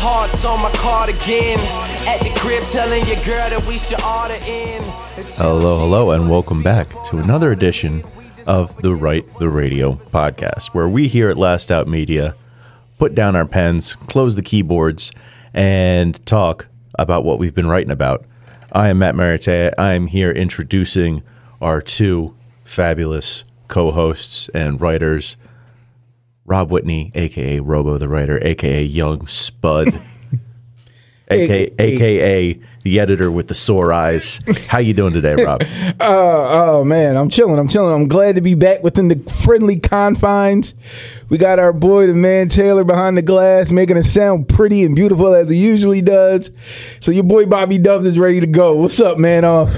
Hearts on my cardigan. At the crib telling your girl that we should order in. Hello, hello, and welcome back to another edition of the Write the Radio podcast, where we here at Last Out Media put down our pens, close the keyboards, and talk about what we've been writing about. I am Matt Marite. I am here introducing our two fabulous co hosts and writers Rob Whitney, aka Robo the Writer, aka Young Spud. AKA, AKA the editor with the sore eyes. How you doing today, Rob? Uh, oh man, I'm chilling. I'm chilling. I'm glad to be back within the friendly confines. We got our boy, the man Taylor, behind the glass, making it sound pretty and beautiful as he usually does. So your boy Bobby Dubs is ready to go. What's up, man? Off.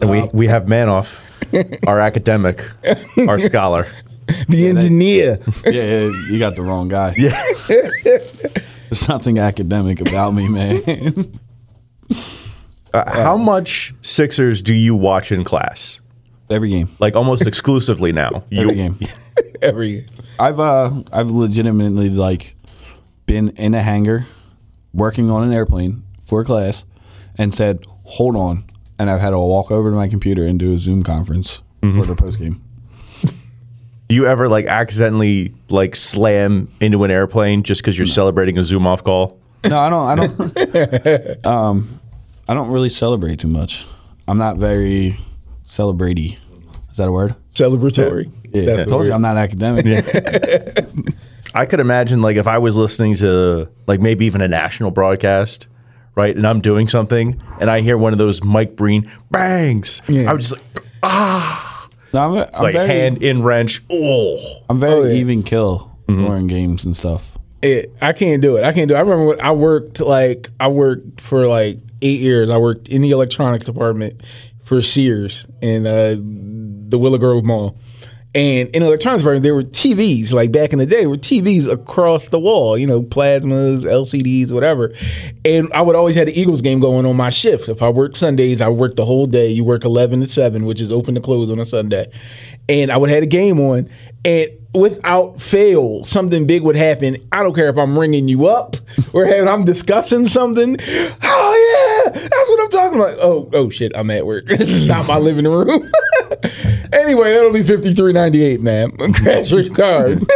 And we, we have Manoff, our academic, our scholar. the engineer. yeah, yeah, you got the wrong guy. Yeah. There's nothing academic about me, man. Uh, how much Sixers do you watch in class? Every game. Like almost exclusively now. You, Every game. Every I've uh I've legitimately like been in a hangar working on an airplane for class and said, Hold on and I've had to walk over to my computer and do a Zoom conference for the post game. Do you ever like accidentally like slam into an airplane just because you're celebrating a Zoom off call? No, I don't I don't um I don't really celebrate too much. I'm not very celebrate Is that a word? celebratory. Yeah, I That's told weird. you I'm not academic. I could imagine like if I was listening to like maybe even a national broadcast, right? And I'm doing something and I hear one of those Mike Breen bangs. Yeah. I would just like No, I'm, I'm like very, hand in wrench. Oh. I'm very Oh, yeah. even kill during games and stuff. it, I can't do it. I can't do it. I remember when I worked like I worked for like eight years. I worked in the electronics department for Sears in uh, the Willow Grove Mall. And in the electronics department, there were TVs. Like back in the day, were TVs across the wall. You know, plasmas, LCDs, whatever. And I would always have the Eagles game going on my shift. If I worked Sundays, I worked the whole day. You work eleven to seven, which is open to close on a Sunday. And I would have the game on, and without fail, something big would happen. I don't care if I'm ringing you up or having, I'm discussing something. Oh yeah, that's what I'm talking about. Oh oh shit, I'm at work. Is not my living room. anyway, that'll be fifty three ninety eight, man. Crash your card.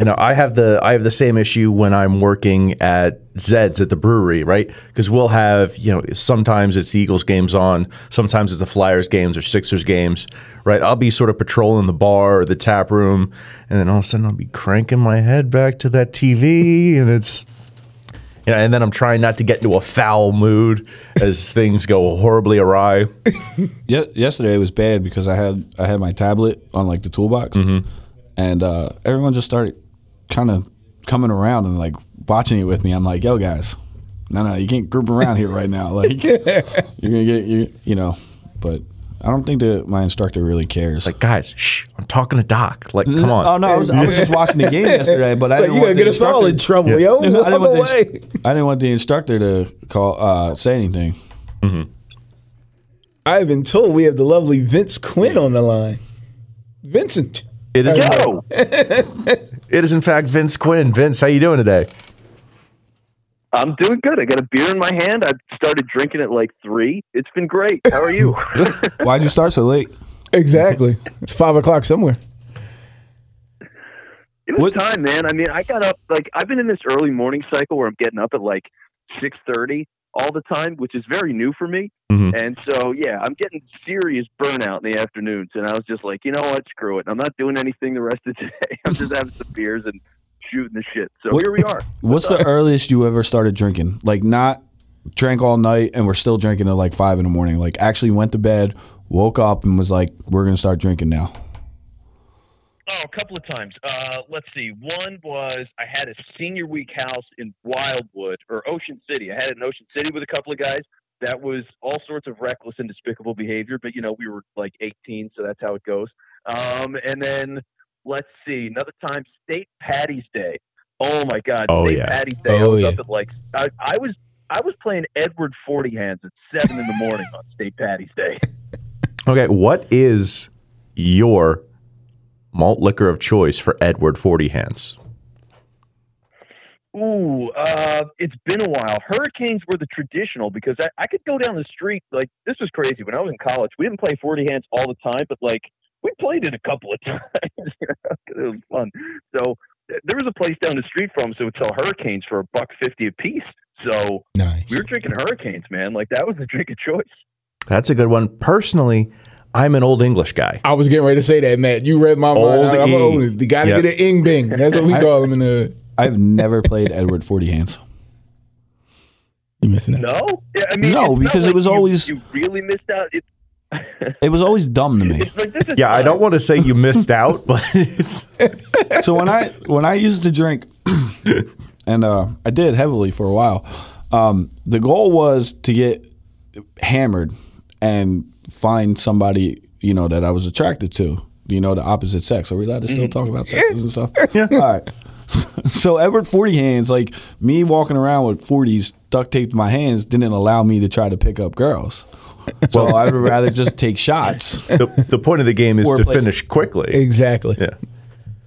You know, I have the I have the same issue when I'm working at Zed's at the brewery, right? Because we'll have you know sometimes it's the Eagles games on, sometimes it's the Flyers games or Sixers games, right? I'll be sort of patrolling the bar or the tap room, and then all of a sudden I'll be cranking my head back to that TV, and it's you know, and then I'm trying not to get into a foul mood as things go horribly awry. Ye- yesterday was bad because I had I had my tablet on like the toolbox, and uh, everyone just started kind of coming around and like watching it with me. I'm like, yo guys, no no, you can't group around here right now. Like you're gonna get you you know, but I don't think that my instructor really cares. Like, guys, shh, I'm talking to Doc. Like, come on. Oh no, I was, I was just watching the game yesterday, but I Like, didn't you want gonna the get us all in instructor- trouble, yo. I didn't, Walk want away. the, I didn't want the instructor to call uh, say anything. I've been told we have the lovely Vince Quinn on the line. Vincent. It is. Yo, It is in fact Vince Quinn. Vince, how you doing today? I'm doing good. I got a beer in my hand. I started drinking at like three. It's been great. How are you? Why'd you start so late? Exactly. It's five o'clock somewhere. it was time, man. I mean, I got up like I've been in this early morning cycle where I'm getting up at like six thirty all the time, which is very new for me. Mhm. And so, yeah, I'm getting serious burnout in the afternoons. And I was just like, you know what? Screw it. I'm not doing anything the rest of the day. I'm just having some beers and shooting the shit. So What- here we are. What's the earliest you ever started drinking? Like not drank all night and we're still drinking at like five in the morning. Like actually went to bed, woke up and was like, we're gonna start drinking now. Oh, a couple of times. Uh, let's see. One was I had a senior week house in Wildwood or Ocean City. I had it in Ocean City with a couple of guys. That was all sorts of reckless and despicable behavior, but you know we were like 18, so that's how it goes. Um, and then let's see, another time, State Patty's Day. Oh my God, Oh, State yeah. Patty's Day. I Oh, was yeah. up at like I, I was I was playing Edward Forty Hands at seven in the morning on State Patty's Day. Okay, what is your malt liquor of choice for Edward Forty Hands? Ooh, uh, it's been a while. Hurricanes were the traditional because I, I could go down the street. Like, this was crazy. When I was in college, we didn't play 40 hands all the time, but like, we played it a couple of times. you know, 'cause it was fun. So there was a place down the street from us that would sell hurricanes for a buck fifty a piece. So Nice. we were drinking hurricanes, man. Like that was the drink of choice. That's a good one. Personally, I'm an old English guy. I was getting ready to say that, Matt. You read my Old mind. I'm E. old. You got to Yep. get an ing bing. That's what we call them in the. I've never played Edward Forty Hands. You missing out. No, yeah, I mean, No, it's not because it was you- always- you really missed out. It, It was always dumb to me. like this is Yeah, I don't want to say you missed out, but it's so when I when I used to drink, and uh, I did heavily for a while, um, the goal was to get hammered and find somebody you know that I was attracted to. You know, the opposite sex. Are we allowed to still talk about sexes and stuff? Yeah. All right. So Edward Forty Hands, like me walking around with forties duct taped to my hands, didn't allow me to try to pick up girls. So I would rather just take shots, the, the point of the game is Or to place- finish quickly. Exactly. Yeah.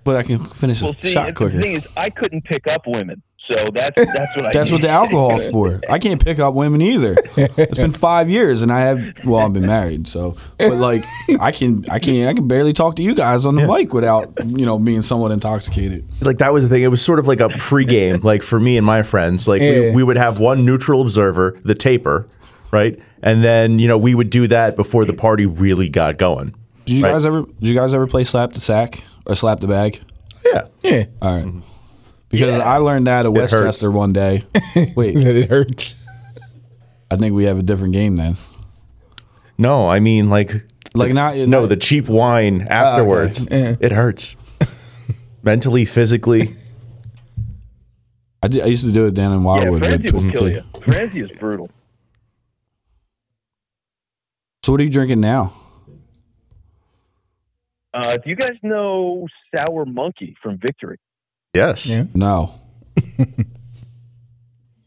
but I can finish a Well, see, shot the quicker. thing is, I couldn't pick up women, so that's that's what I. That's what the alcohol's for. I can't pick up women either. It's been five years, and I have. Well, I've been married, so. But like, I can, I can, I can barely talk to you guys on the mic without, you know, being somewhat intoxicated. like that was the thing. It was sort of like a pregame, like for me and my friends. Like we, we would have one neutral observer, the taper, right, and then you know we would do that before the party really got going. Did you Right. guys ever? Did you guys ever play slap the sack or slap the bag? Yeah, Yeah. All right. Mm-hmm. Because I learned that at Westchester one day. Wait, That it hurts. I think we have a different game then. no, I mean like Like not no the cheap wine oh, afterwards. Yeah. It hurts mentally, physically. I, did, I used to do it down in Wildwood. with Franzia will kill you. Franzia is brutal. So what are you drinking now? Uh, do you guys know Sour Monkey from Victory? Yes. Yeah. No.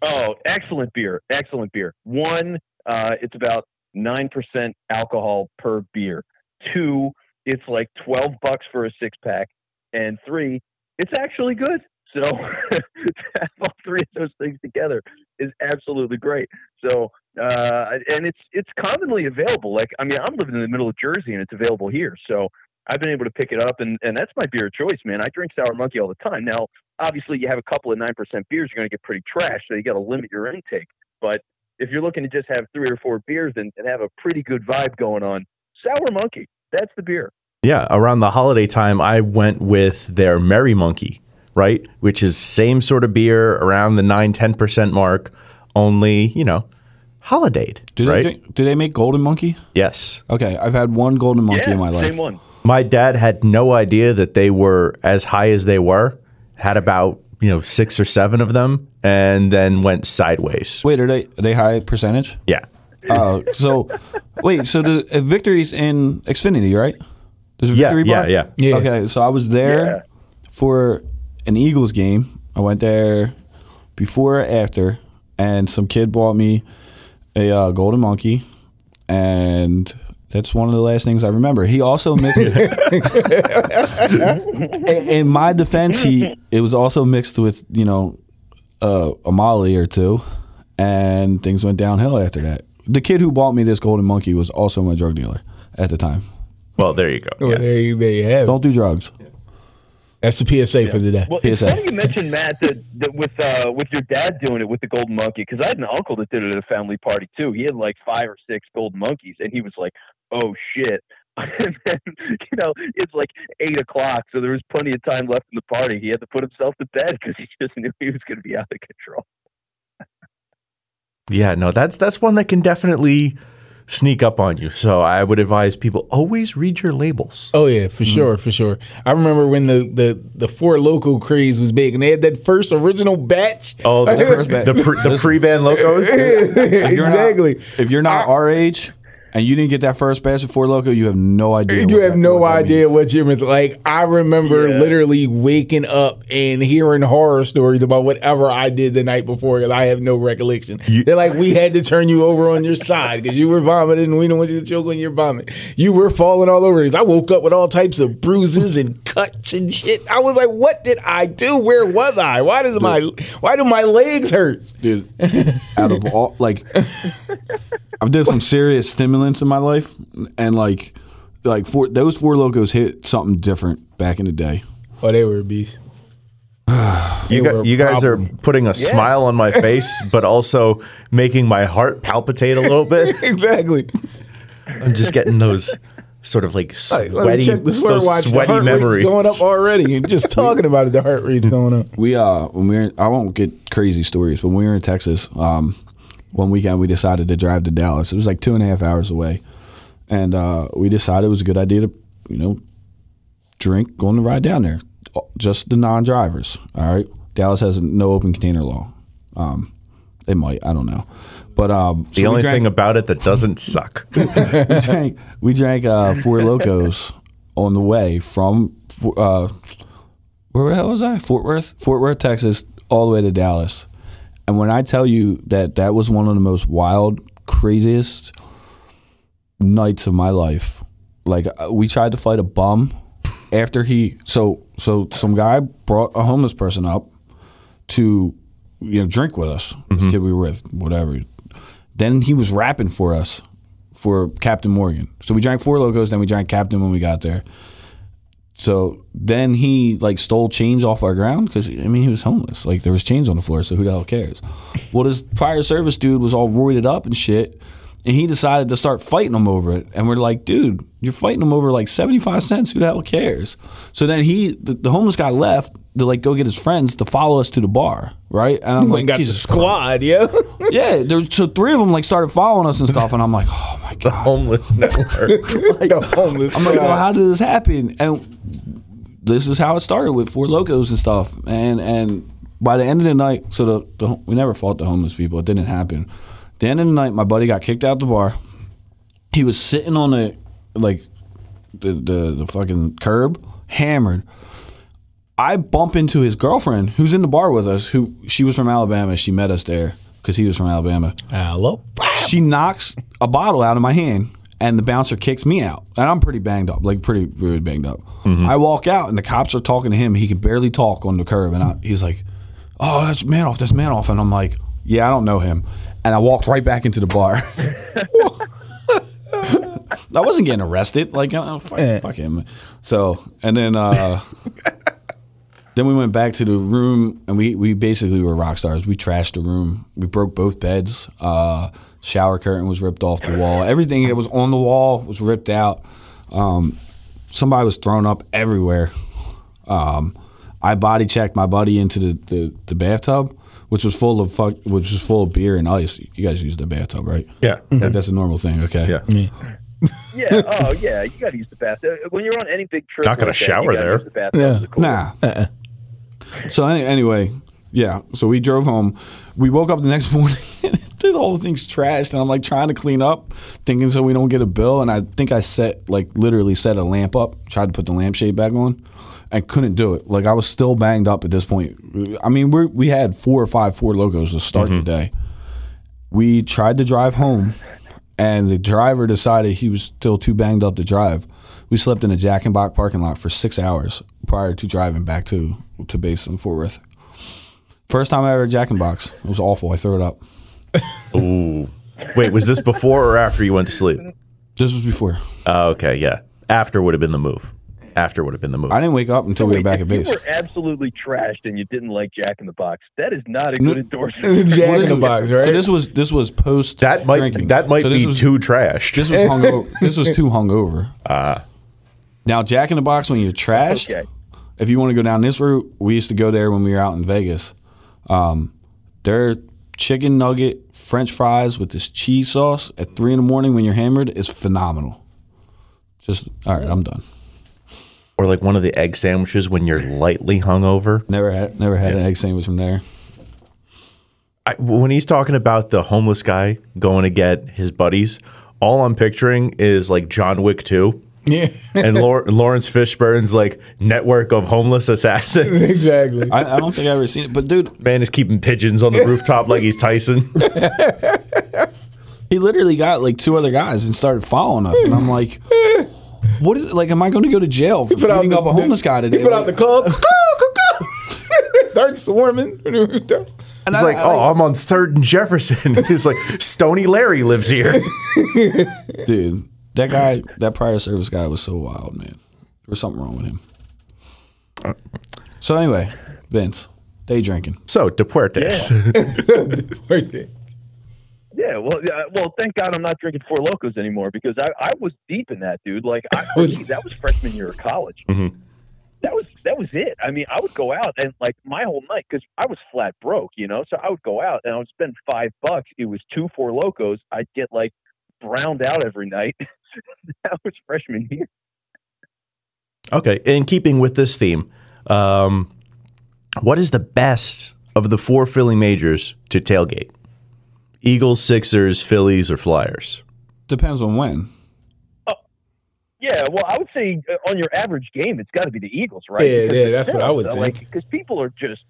Oh, excellent beer! Excellent beer. One, uh, it's about nine percent alcohol per beer. Two, it's like twelve bucks for a six pack, and three, it's actually good. So to have all three of those things together is absolutely great. So uh, and it's it's commonly available. Like I mean, I'm living in the middle of Jersey, and it's available here. So I've been able to pick it up, and, and that's my beer of choice, man. I drink Sour Monkey all the time. Now, obviously, you have a couple of nine percent beers, you're going to get pretty trash, so you got to limit your intake. But if you're looking to just have three or four beers and, and have a pretty good vibe going on, Sour Monkey, that's the beer. Yeah, around the holiday time, I went with their Merry Monkey, right? Which is same sort of beer around the 9 10% mark, only, you know, holiday. Do they right? drink, do they make Golden Monkey? Yes. Okay, I've had one Golden Monkey yeah, in my life. same one. My dad had no idea that they were as high as they were, had about, you know, six or seven of them, and then went sideways. Wait, are they are they high percentage? Yeah. Oh, so wait, so the uh, Victory's in Xfinity, right? There's a Yeah, Victory yeah, bar? yeah. Yeah. Okay, so I was there Yeah. for an Eagles game. I went there before or after, and some kid bought me a uh, Golden Monkey, and that's one of the last things I remember. He also mixed in, in my defense, he it was also mixed with you know uh, a Molly or two, and things went downhill after that. The kid who bought me this golden monkey was also my drug dealer at the time. Well, there you go. Well, Yeah. there, you- there you have. Don't do drugs. That's the PSA for the day. Well, it's PSA. funny you mentioned Matt that, that with uh, with your dad doing it with the golden monkey because I had an uncle that did it at a family party too. He had like five or six golden monkeys, and he was like, "Oh shit." And then, you know, it's like eight o'clock, so there was plenty of time left in the party. He had to put himself to bed because he just knew he was going to be out of control. Yeah, no, that's that's one that can definitely sneak up on you. So I would advise people always read your labels. Oh yeah, for mm-hmm. sure, for sure. I remember when the the the Four Loco craze was big, and they had that first original batch. Oh, the, first batch, the, pre, the pre-band logos. If you're not- exactly. if you're not our age and you didn't get that first pass of Four Loco, you have no idea. You have that- no what idea means. what you're missing. Like I remember Yeah. literally waking up and hearing horror stories about whatever I did the night before because I have no recollection. They're like, we had to turn you over on your side because you were vomiting and we don't want you to choke on your vomit. You were falling all over. I woke up with all types of bruises and cuts and shit. I was like, what did I do? Where was I? Why does my why do my legs hurt? dude. out of all, like, I've done some serious stimulants in my life, and like, like four those Four Locos hit something different back in the day. Oh, they were a beast. You, were a you guys are putting a smile on my face, but also making my heart palpitate a little bit. exactly. I'm just getting those sort of like Like, let me sweaty, check those smartwatch. The sweaty heart memories. going up already. You're just talking about it. The heart rate's going up. We uh, when we were, I won't get crazy stories, but when we were in Texas, um, one weekend we decided to drive to Dallas. It was like two and a half hours away, and uh, we decided it was a good idea to, you know, drink on the ride down there. Just the non-drivers. All right. Dallas has no open container law. Um, they might. I don't know. But um, The only thing about it that doesn't suck. we drank we drank uh, four locos on the way from uh, where the hell was I? Fort Worth, Fort Worth, Texas, all the way to Dallas. And when I tell you that that was one of the most wild, craziest nights of my life, like uh, we tried to fight a bum after he so so some guy brought a homeless person up to you know drink with us. This kid we were with, whatever. Then he was rapping for us for Captain Morgan. So we drank four locos, then we drank Captain when we got there. So then he like stole change off our ground because I mean he was homeless. Like there was change on the floor, so who the hell cares? Well, this prior service dude was all roided up and shit, and he decided to start fighting him over it. And we're like, dude, you're fighting him over like seventy five cents. Who the hell cares? So then he, the, the homeless guy, left to like go get his friends to follow us to the bar, right? And I'm like, got the squad, yeah. yeah, there, so three of them like started following us and stuff, and I'm like, oh my god. Homeless network. like a homeless. I'm like, well, how did this happen? And this is how it started with four locos and stuff. And and by the end of the night, so the, the we never fought the homeless people. It didn't happen. The end of the night, my buddy got kicked out the bar. He was sitting on the like the the, the fucking curb, hammered. I bump into his girlfriend, who's in the bar with us. Who she was from Alabama. She met us there because he was from Alabama Hello. she knocks a bottle out of my hand and the bouncer kicks me out and i'm pretty banged up like pretty really banged up i walk out and the cops are talking to him he can barely talk on the curb and I, he's like oh that's manoff that's manoff and i'm like yeah i don't know him and i walked right back into the bar i wasn't getting arrested like oh, fuck, Eh. fuck him so and then uh Then we went back to the room, and we, we basically were rock stars. We trashed the room. We broke both beds. Uh, shower curtain was ripped off the wall. Everything that was on the wall was ripped out. Um, somebody was thrown up everywhere. Um, I body checked my buddy into the, the, the bathtub, which was full of fuck, which was full of beer and ice. You guys use the bathtub, right? Yeah. That- that's a normal thing. Okay. Yeah. Yeah. Oh, yeah. You got to use the bathroom when you're on any big trip. Not gonna like that, shower you gotta there. The. Yeah. Cool. Nah. So any, anyway, yeah. So we drove home. We woke up the next morning. the whole thing's trashed, and I'm like trying to clean up, thinking so we don't get a bill. And I think I set like literally set a lamp up, tried to put the lampshade back on, and couldn't do it. Like I was still banged up at this point. I mean, we we had four or five Four Locos to start the mm-hmm. day. We tried to drive home, and the driver decided he was still too banged up to drive. We slept in a Jack and Box parking lot for six hours prior to driving back to to base in Fort Worth. First time I ever Jack and Box. It was awful. I threw it up. Ooh. Wait, was this before or after you went to sleep? This was before. Oh, okay, yeah. After would have been the move. After would have been the move. I didn't wake up until we were back at base. You were absolutely trashed and you didn't like Jack in the Box. That is not a good endorsement. Jack in the box, right? So this was this was post that might drinking. that might So this be was, too trashed. This was hungover. this was too hungover. Uh, now Jack in the Box when you're trashed. Okay. if you want to go down this route, we used to go there when we were out in Vegas. Um, their chicken nugget French fries with this cheese sauce at three in the morning when you're hammered is phenomenal. Just all right, I'm done. Or like one of the egg sandwiches when you're lightly hungover. Never had never had an egg sandwich from there. I, when he's talking about the homeless guy going to get his buddies, all I'm picturing is like John Wick 2 Yeah, and Laurence Fishburne's like network of homeless assassins. exactly. I, I don't think I've ever seen it, but dude, Man is keeping pigeons on the rooftop like he's Tyson. he literally got like two other guys and started following us, and I'm like, what is like? Am I going to go to jail for put out beating the- up a homeless guy today? He put Like, out the call. Go, go, go. Start swarming. and He's I- like, I oh, I'm on Third and Jefferson. He's like, Stony Larry lives here. dude, that guy, that prior service guy was so wild, man. There was something wrong with him. So anyway, Vince, day drinking. So Depuertes. right there. Yeah, well, yeah, well, thank God I'm not drinking Four Locos anymore because I, I was deep in that, dude. Like, I, that was freshman year of college. Mhm. That was that was it. I mean, I would go out and like my whole night because I was flat broke, you know. So I would go out and I would spend five bucks. It was two Four Locos. I'd get like browned out every night. that was freshman year. Okay, in keeping with this theme, um, what is the best of the four Philly majors to tailgate? Eagles, Sixers, Phillies, or Flyers? Depends on when. Yeah, well, I would say uh, on your average game, it's got to be the Eagles, right? Yeah, Because yeah, the that's what I would setups are, think. Like, because people are just,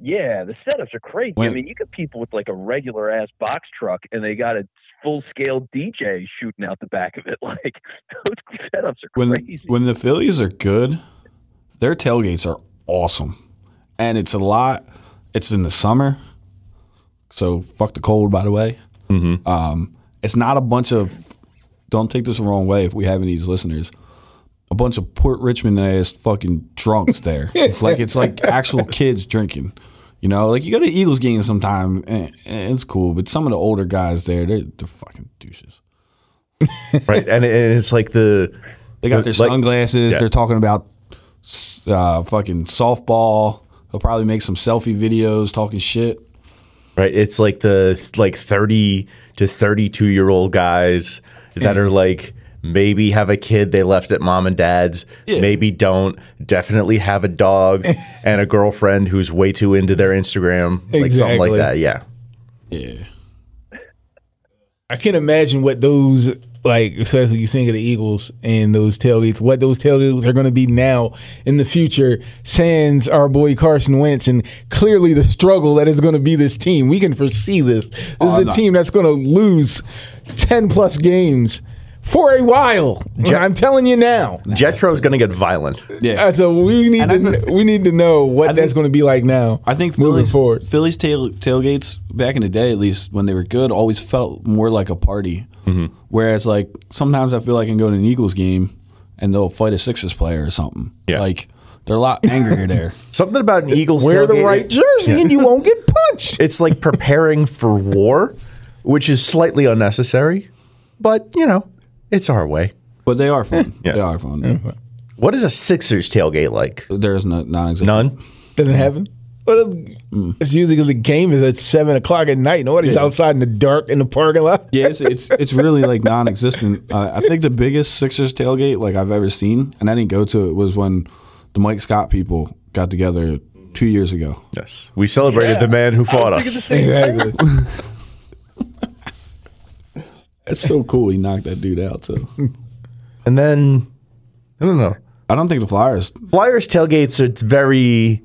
yeah, the setups are crazy. I mean, you get people with like a regular ass box truck, and they got a full scale DJ shooting out the back of it. Like those setups are When crazy. when the Phillies are good, their tailgates are awesome, and it's a lot. It's in the summer, so fuck the cold. By the way, Mm-hmm. um, it's not a bunch of. Don't take this the wrong way. If we have any these listeners, a bunch of Port Richmond ass fucking drunks there, like it's like actual kids drinking. You know, like you go to Eagles games sometime, and, and it's cool. But some of the older guys there, they're, they're fucking douches. Right, and, it- and it's like the They got their Like- sunglasses. yeah. They're talking about uh, fucking softball. They'll probably make some selfie videos talking shit. Right. It's like the like thirty to thirty-two year old guys that are mm. like maybe have a kid they left at mom and dad's, Yeah. maybe don't. Definitely have a dog and a girlfriend who's way too into their Instagram, like something like Exactly. that. Yeah. Yeah. I can't imagine what those like, especially you think of the Eagles and those tailgates, what those tailgates are going to be now in the future. Sans our boy Carson Wentz, and clearly the struggle that is going to be this team. We can foresee this. This Oh, is a not- team that's going to lose ten plus games for a while. I'm telling you now. Jetro's going to get violent. Yeah. Uh, so we need to that's a- we need to know what I that's going to be like now. I think moving Phillies, forward. Phillies tail, tailgates back in the day, at least when they were good, always felt more like a party. Mm-hmm. Whereas, like sometimes I feel like I can go to an Eagles game and they'll fight a Sixers player or something. Yeah. Like they're a lot angrier there. Something about an Eagles Wear the right jersey and you won't get punched. It's like preparing for war, which is slightly unnecessary, but you know, it's our way. But they are fun. Yeah. They are fun. What is a Sixers tailgate like? There's no non-existent. None. Doesn't happen. But it's usually because the game is at seven o'clock at night. Nobody's outside in the dark in the parking lot. Yeah, it's it's, it's really like non-existent. Uh, I think the biggest Sixers tailgate like I've ever seen, and I didn't go to it, was when the Mike Scott people got together two years ago. Yes. We celebrated the man who fought us. thinking the same thing. Exactly. It's so cool. He knocked that dude out. So And then I don't know. I don't think the Flyers. Flyers tailgates it's very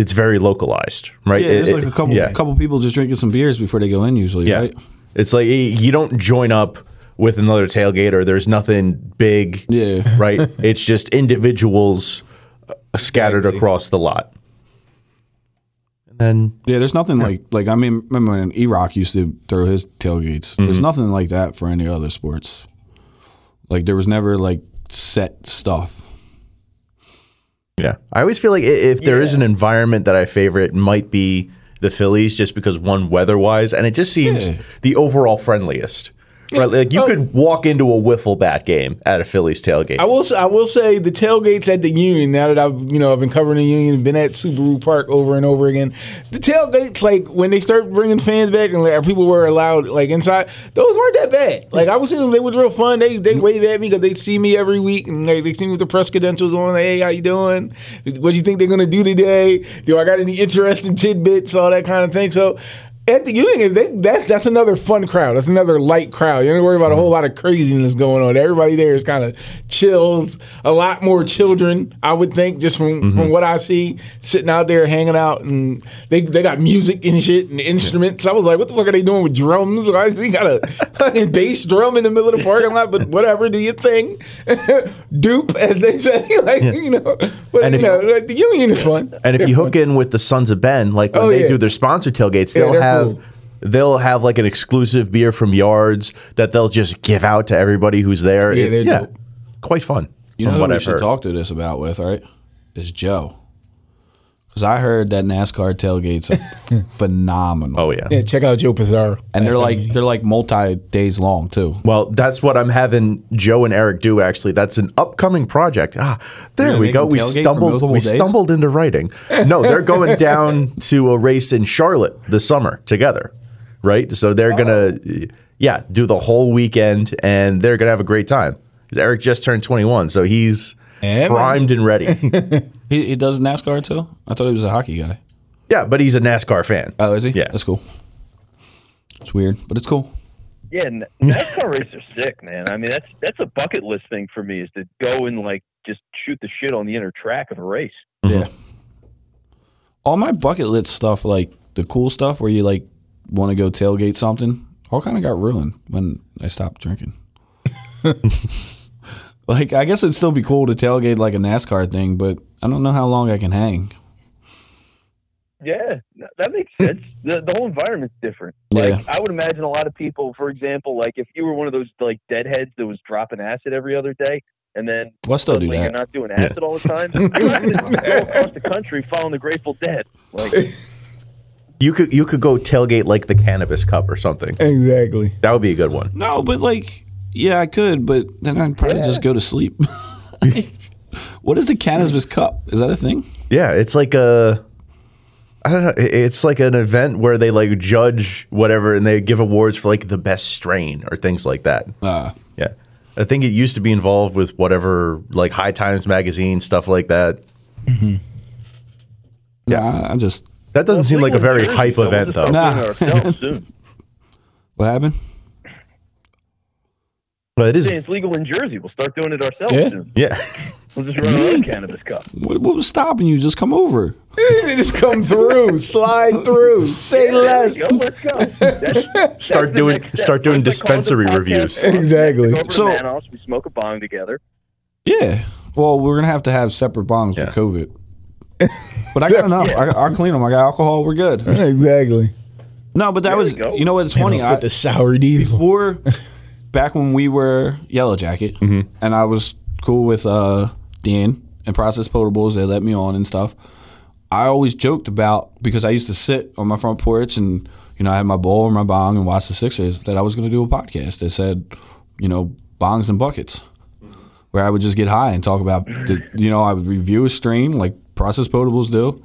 it's very localized, right? Yeah, there's It- like a couple yeah. couple people just drinking some beers before they go in. Usually, Yeah. right? It's like you don't join up with another tailgate or there's nothing big. Yeah. Right? it's just individuals uh, scattered Exactly. across the lot. And then Yeah, there's nothing like like I mean, remember when E Rock used to throw his tailgates? Mm-hmm. There's nothing like that for any other sports. Like there was never like set stuff. Yeah, I always feel like if there is Yeah. an environment that I favor, it might be the Phillies, just because one weather-wise, and it just seems Yeah. the overall friendliest. Right, like you Oh. could walk into a wiffle bat game at a Phillies tailgate. I will. s- I will say the tailgates at the Union. Now that I've you know I've been covering the Union, been at Subaru Park over and over again. The tailgates, like when they start bringing fans back and like, people were allowed like inside, those weren't that bad. Like I was seeing, they was real fun. They they wave at me because they see me every week and they, they see me with the press credentials on. Hey, how you doing? What do you think they're gonna do today? Do I got any interesting tidbits? All that kind of thing. So At the Union, they, that's that's another fun crowd. That's another light crowd. You don't worry about a whole mm-hmm. lot of craziness going on. Everybody there is kind of chills. A lot more children, I would think, just from, from mm-hmm. what I see, sitting out there hanging out, and they they got music and shit and instruments. I was like, what the fuck are they doing with drums? Why they got a fucking bass drum in the middle of the parking lot? But whatever, do your thing. Dupe, as they say, like you know. But And you know, you- like, the Union is fun. And if you hook in with the Sons of Ben, like when Oh, they yeah. do their sponsor tailgates, they'll they're have cool. they'll have like an exclusive beer from Yards that they'll just give out to everybody who's there. Yeah, It- they're quite fun. You know who what we I've should heard. talk to this about with, right? Is Joe. Because I heard that NASCAR tailgates are phenomenal. Oh yeah. Yeah, check out Joe Pizarro. and they're like they're like multi days long too. Well, that's what I'm having Joe and Eric do. Actually, that's an upcoming project. Ah, there gonna we go. We stumbled. We days? stumbled into writing. No, they're going down to a race in Charlotte this summer together, right? So they're gonna, yeah, do the whole weekend, and they're gonna have a great time. Eric just turned 21, so he's Yeah, primed and ready. He, he does NASCAR too. I thought he was a hockey guy. yeah, but he's a NASCAR fan. Oh, is he? Yeah. that's cool. It's weird, but it's cool. Yeah, N- NASCAR races are sick, man. I mean, that's that's a bucket list thing for me is to go and like just shoot the shit on the inner track of a race. Yeah. All my bucket list stuff, like the cool stuff where you like want to go tailgate something, all kind of got ruined when I stopped drinking. like, I guess it'd still be cool to tailgate like a NASCAR thing, but I don't know how long I can hang. Yeah, that makes sense. the The whole environment's different. Like Yeah. I would imagine a lot of people, for example, like if you were one of those like deadheads that was dropping acid every other day, and then Well, I still do suddenly you're not doing acid all the time, you're not gonna go across the country following the Grateful Dead. Like You could you could go tailgate like the Cannabis Cup or something. exactly. That would be a good one. No, but like, yeah, I could, but then I'd probably just go to sleep. what is the cannabis cup? Is that a thing? Yeah, it's like a I don't know. It's like an event where they like judge whatever and they give awards for like the best strain or things like that. Uh, Yeah. I think it used to be involved with whatever like High Times magazine stuff like that. yeah, I, I just That doesn't seem like a very hype event though. Nah. Nah. what happened? But it Say is it's legal in Jersey. We'll start doing it ourselves Yeah. soon. yeah. We'll just run our own mm-hmm. cannabis cup. What, what was stopping you? Just come over. They just come through, slide through, say less. There we go. Let's go. That's, that's Start the doing start doing Once dispensary reviews. Exactly. Go over So- Manos, we smoke a bong together. Yeah. Well, we're gonna have to have separate bongs Yeah. with COVID. But I got enough. I, I'll clean them. I got alcohol. We're good. Exactly. No, but that was. You know what? It's funny. I, With the sour diesel. before back when we were Yellow Jacket, Mm-hmm. and I was cool with uh, Dan and Process Potables. They let me on and stuff. I always joked about because I used to sit on my front porch and you know I had my bowl or my bong and watch the Sixers that I was going to do a podcast that said you know bongs and buckets. Where I would just get high and talk about, the, you know, I would review a stream like Process Potables do,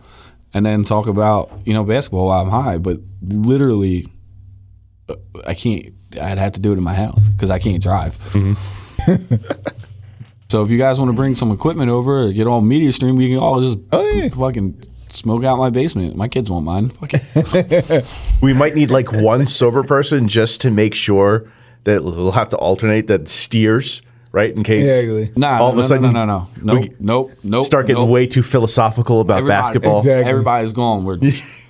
and then talk about, you know, basketball while I'm high. But literally, I can't. I'd have to do it in my house because I can't drive. Mm-hmm. so if you guys want to bring some equipment over get all media stream, we can all just Oh, yeah. fucking smoke out my basement. My kids won't mind. Fuck it. We might need like one sober person just to make sure that we'll have to alternate that steers, right? In case Exactly. Nah, all no, of no, a sudden no, no, no, no, we nope, nope, nope. start getting nope. way too philosophical about Everybody- basketball. Exactly. Everybody's gone. We're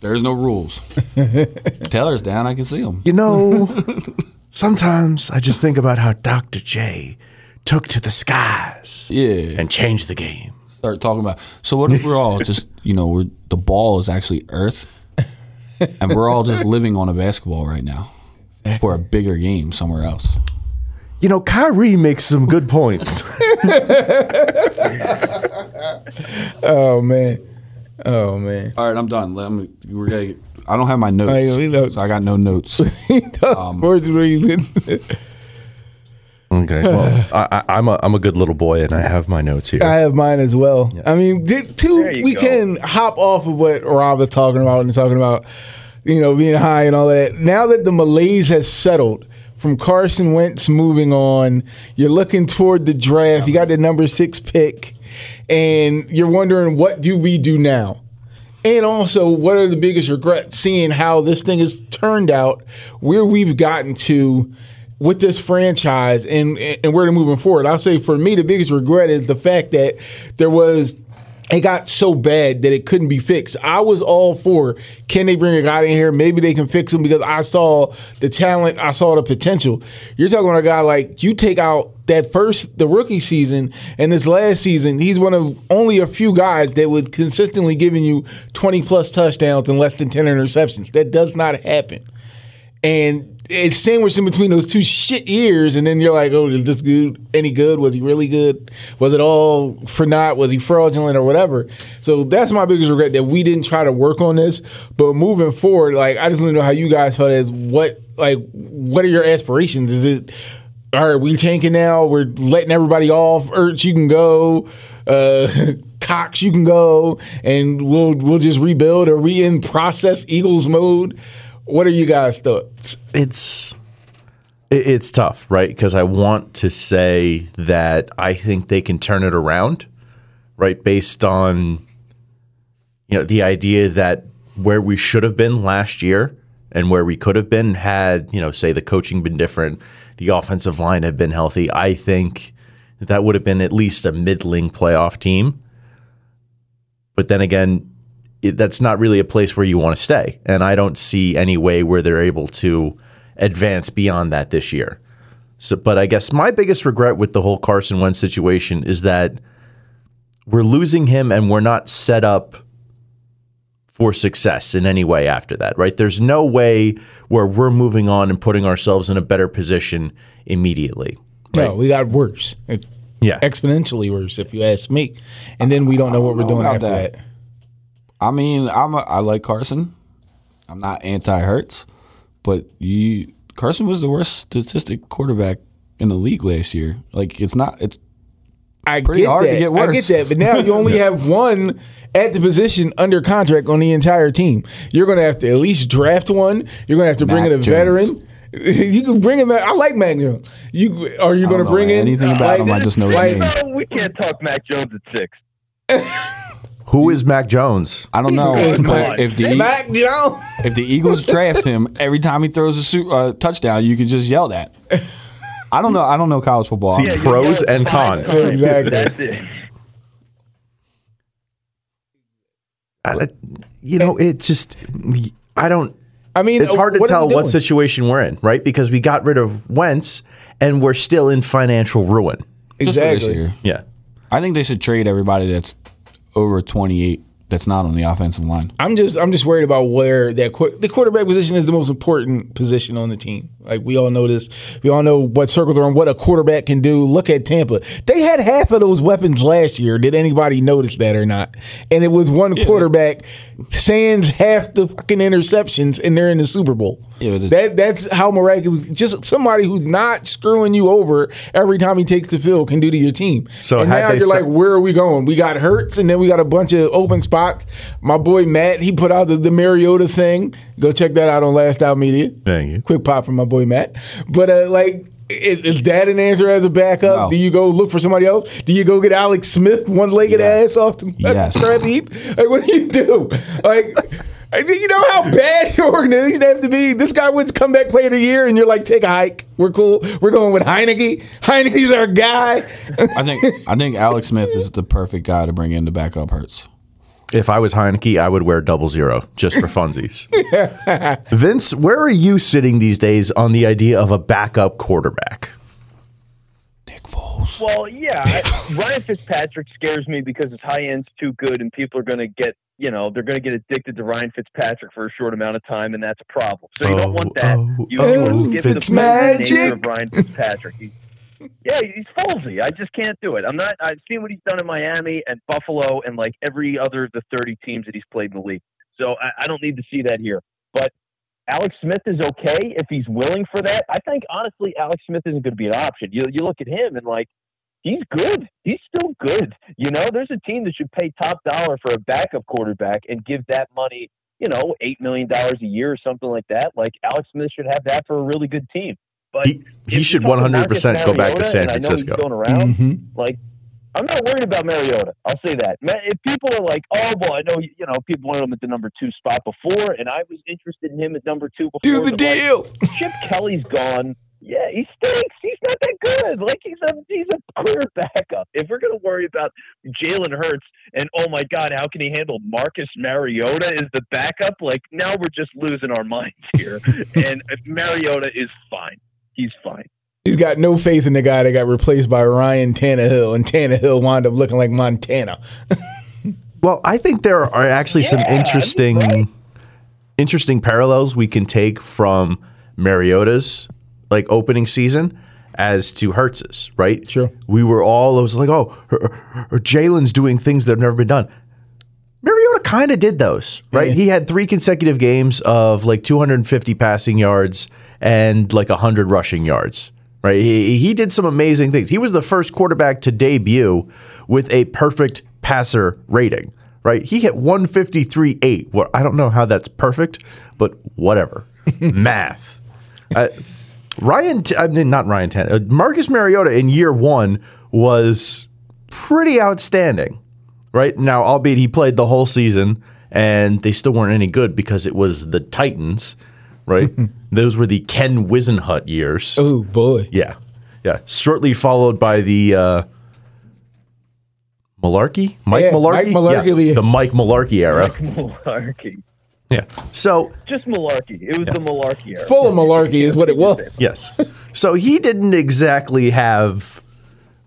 there's no rules. Taylor's down. I can see him. You know, sometimes I just think about how Dr. J took to the skies Yeah. and changed the game. start talking about. So what if we're all just you know we're the ball is actually Earth, and we're all just living on a basketball right now for a bigger game somewhere else. You know, Kyrie makes some good points. Oh man. Oh man. All right, I'm done. Let me, we're gonna. I don't have my notes, Hey, we look- so I got no notes. He does um, sports where you live. okay, well, I, I, I'm a I'm a good little boy, and I have my notes here. I have mine as well. I mean, th- two There you we go. can hop off of what Rob was talking about and talking about, you know, being high and all that. Now that the malaise has settled from Carson Wentz moving on, you're looking toward the draft. You got the number six pick, and you're wondering what do we do now? And also, what are the biggest regrets seeing how this thing has turned out, where we've gotten to with this franchise and and where they're moving forward? I'll say for me, the biggest regret is the fact that there was it got so bad that it couldn't be fixed. I was all for can they bring a guy in here? Maybe they can fix him because I saw the talent, I saw the potential. You're talking about a guy like you take out that first the rookie season and this last season, he's one of only a few guys that would consistently giving you 20 plus touchdowns and less than 10 interceptions. That does not happen. And it's sandwiched in between those two shit years, and then you're like, oh, is this good? Any good? Was he really good? Was it all for naught? Was he fraudulent or whatever? So that's my biggest regret that we didn't try to work on this. But moving forward, like I just want to know how you guys felt as what like what are your aspirations? Is it all right? We tanking now. We're letting everybody off. Ertz, you can go. Uh, Cox, you can go, and we'll we'll just rebuild. Are we in process Eagles mode? What are you guys' thoughts? it's it's tough, right? Because I want to say that I think they can turn it around, right? Based on you know the idea that where we should have been last year and where we could have been had you know say the coaching been different, the offensive line had been healthy. I think that would have been at least a middling playoff team. But then again, it, that's not really a place where you want to stay. And I don't see any way where they're able to advance beyond that this year. So, but I guess my biggest regret with the whole Carson Wentz situation is that we're losing him and we're not set up for success in any way after that, right? There's no way where we're moving on and putting ourselves in a better position immediately. No, we got worse. Yeah. Exponentially worse, if you ask me. And then we don't know what we're doing about after that. that. I mean, I'm a, I like Carson. I'm not anti Hurts, but you Carson was the worst statistic quarterback in the league last year. Like it's not it's I Pretty get hard to that. get I get that. But now you only have one at the position under contract on the entire team. You're going to have to at least draft one. You're going to have to bring in a Jones. veteran. You can bring him. I like Mac Jones. You are you going to bring in anything about him. I just know his like- name. No, we can't talk Mac Jones at six. Who is Mac Jones? I don't know. But if the Mac Jones? if the Eagles draft him, every time he throws a su- uh, touchdown, you can just yell that. I don't know. I don't know college football. See, I'm- Yeah, you Pros gotta and find cons. time. Exactly. That's it. I, you know, it just I don't. I mean, It's hard to what are tell we what doing? situation we're in, right? Because we got rid of Wentz and we're still in financial ruin. just for this Exactly. year. Yeah. I think they should trade everybody that's over 28 that's not on the offensive line. I'm just I'm just worried about where that qu- the quarterback position is the most important position on the team. Like we all know this. We all know what circles are on what a quarterback can do. Look at Tampa. They had half of those weapons last year. Did anybody notice that or not? And it was one quarterback sans half the fucking interceptions and they're in the Super Bowl. Yeah, that that's how miraculous just somebody who's not screwing you over every time he takes the field can do to your team. So and now you're sta- like, where are we going? We got Hurts, and then we got a bunch of open spots. My boy Matt, he put out the, the Mariota thing. Go check that out on Last Out Media. Thank you. Quick pop from my boy Matt. But uh, like, is, is that an answer as a backup? No. Do you go look for somebody else? Do you go get Alex Smith, one legged Yes. ass off the Yes. scrap heap? Like, what do you do? Like. You know how bad your organization have to be. This guy wins comeback player of the year, and you're like, take a hike. We're cool. We're going with Heinicke. Heinicke's our guy. I think I think Alex Smith is the perfect guy to bring in to back up Hurts. If I was Heinicke, I would wear double zero just for funsies. Vince, where are you sitting these days on the idea of a backup quarterback? Nick Foles. Well, yeah, I, Ryan Fitzpatrick scares me because his high end's too good, and people are going to get, you know, they're going to get addicted to Ryan Fitzpatrick for a short amount of time, and that's a problem. So you don't want that. Oh, you, you oh, want to oh, get to the Fitzmagic. nature of Ryan Fitzpatrick. He's, yeah, he's Folesy. I just can't do it. I'm not. I've seen what he's done in Miami and Buffalo, and like every other of the 30 teams that he's played in the league. So I, I don't need to see that here. But Alex Smith is okay if he's willing for that. I think honestly, Alex Smith isn't going to be an option. You you look at him and like he's good. He's still good. You know, there's a team that should pay top dollar for a backup quarterback and give that money. You know, eight million dollars a year or something like that. Like Alex Smith should have that for a really good team. But He, he should 100% go back to San Mariota, and I know he's Francisco. going around. Mhm. Like I'm not worried about Mariota. I'll say that. If people are like, "Oh, well, I know you know people wanted him at the number two spot before, and I was interested in him at number two before." Do the but, like, deal. Chip Kelly's gone. Yeah, he stinks. He's not that good. Like he's a he's a clear backup. If we're gonna worry about Jalen Hurts and oh my God, how can he handle Marcus Mariota as the backup? Like now we're just losing our minds here. and if Mariota is fine. He's fine. He's got no faith in the guy that got replaced by Ryan Tannehill, and Tannehill wound up looking like Montana. Well, I think there are actually some Yeah, I mean, interesting, right? interesting parallels we can take from Mariota's like opening season as to Hurts's. Right? Sure. We were all it was like, oh, her, her- Jalen's doing things that have never been done. Mariota kind of did those, right? Yeah. He had three consecutive games of like 250 passing yards and like 100 rushing yards, right? He, he did some amazing things. He was the first quarterback to debut with a perfect passer rating, right? He hit 153.8. Well, I don't know how that's perfect, but whatever. Math. Uh, Ryan, I mean, not Ryan Tan, uh, Marcus Mariota in year one was pretty outstanding, right? Now, albeit he played the whole season and they still weren't any good because it was the Titans, right? Those were the Ken Whisenhunt years. oh boy. Yeah. Yeah. Shortly followed by the uh, Malarkey? Mike Yeah, Malarkey? Mike Mularkey. Yeah, the Mike Malarkey era. Malarkey. Yeah. So, Just malarkey. It was the malarkey era. Full of malarkey is what it was. yes. So he didn't exactly have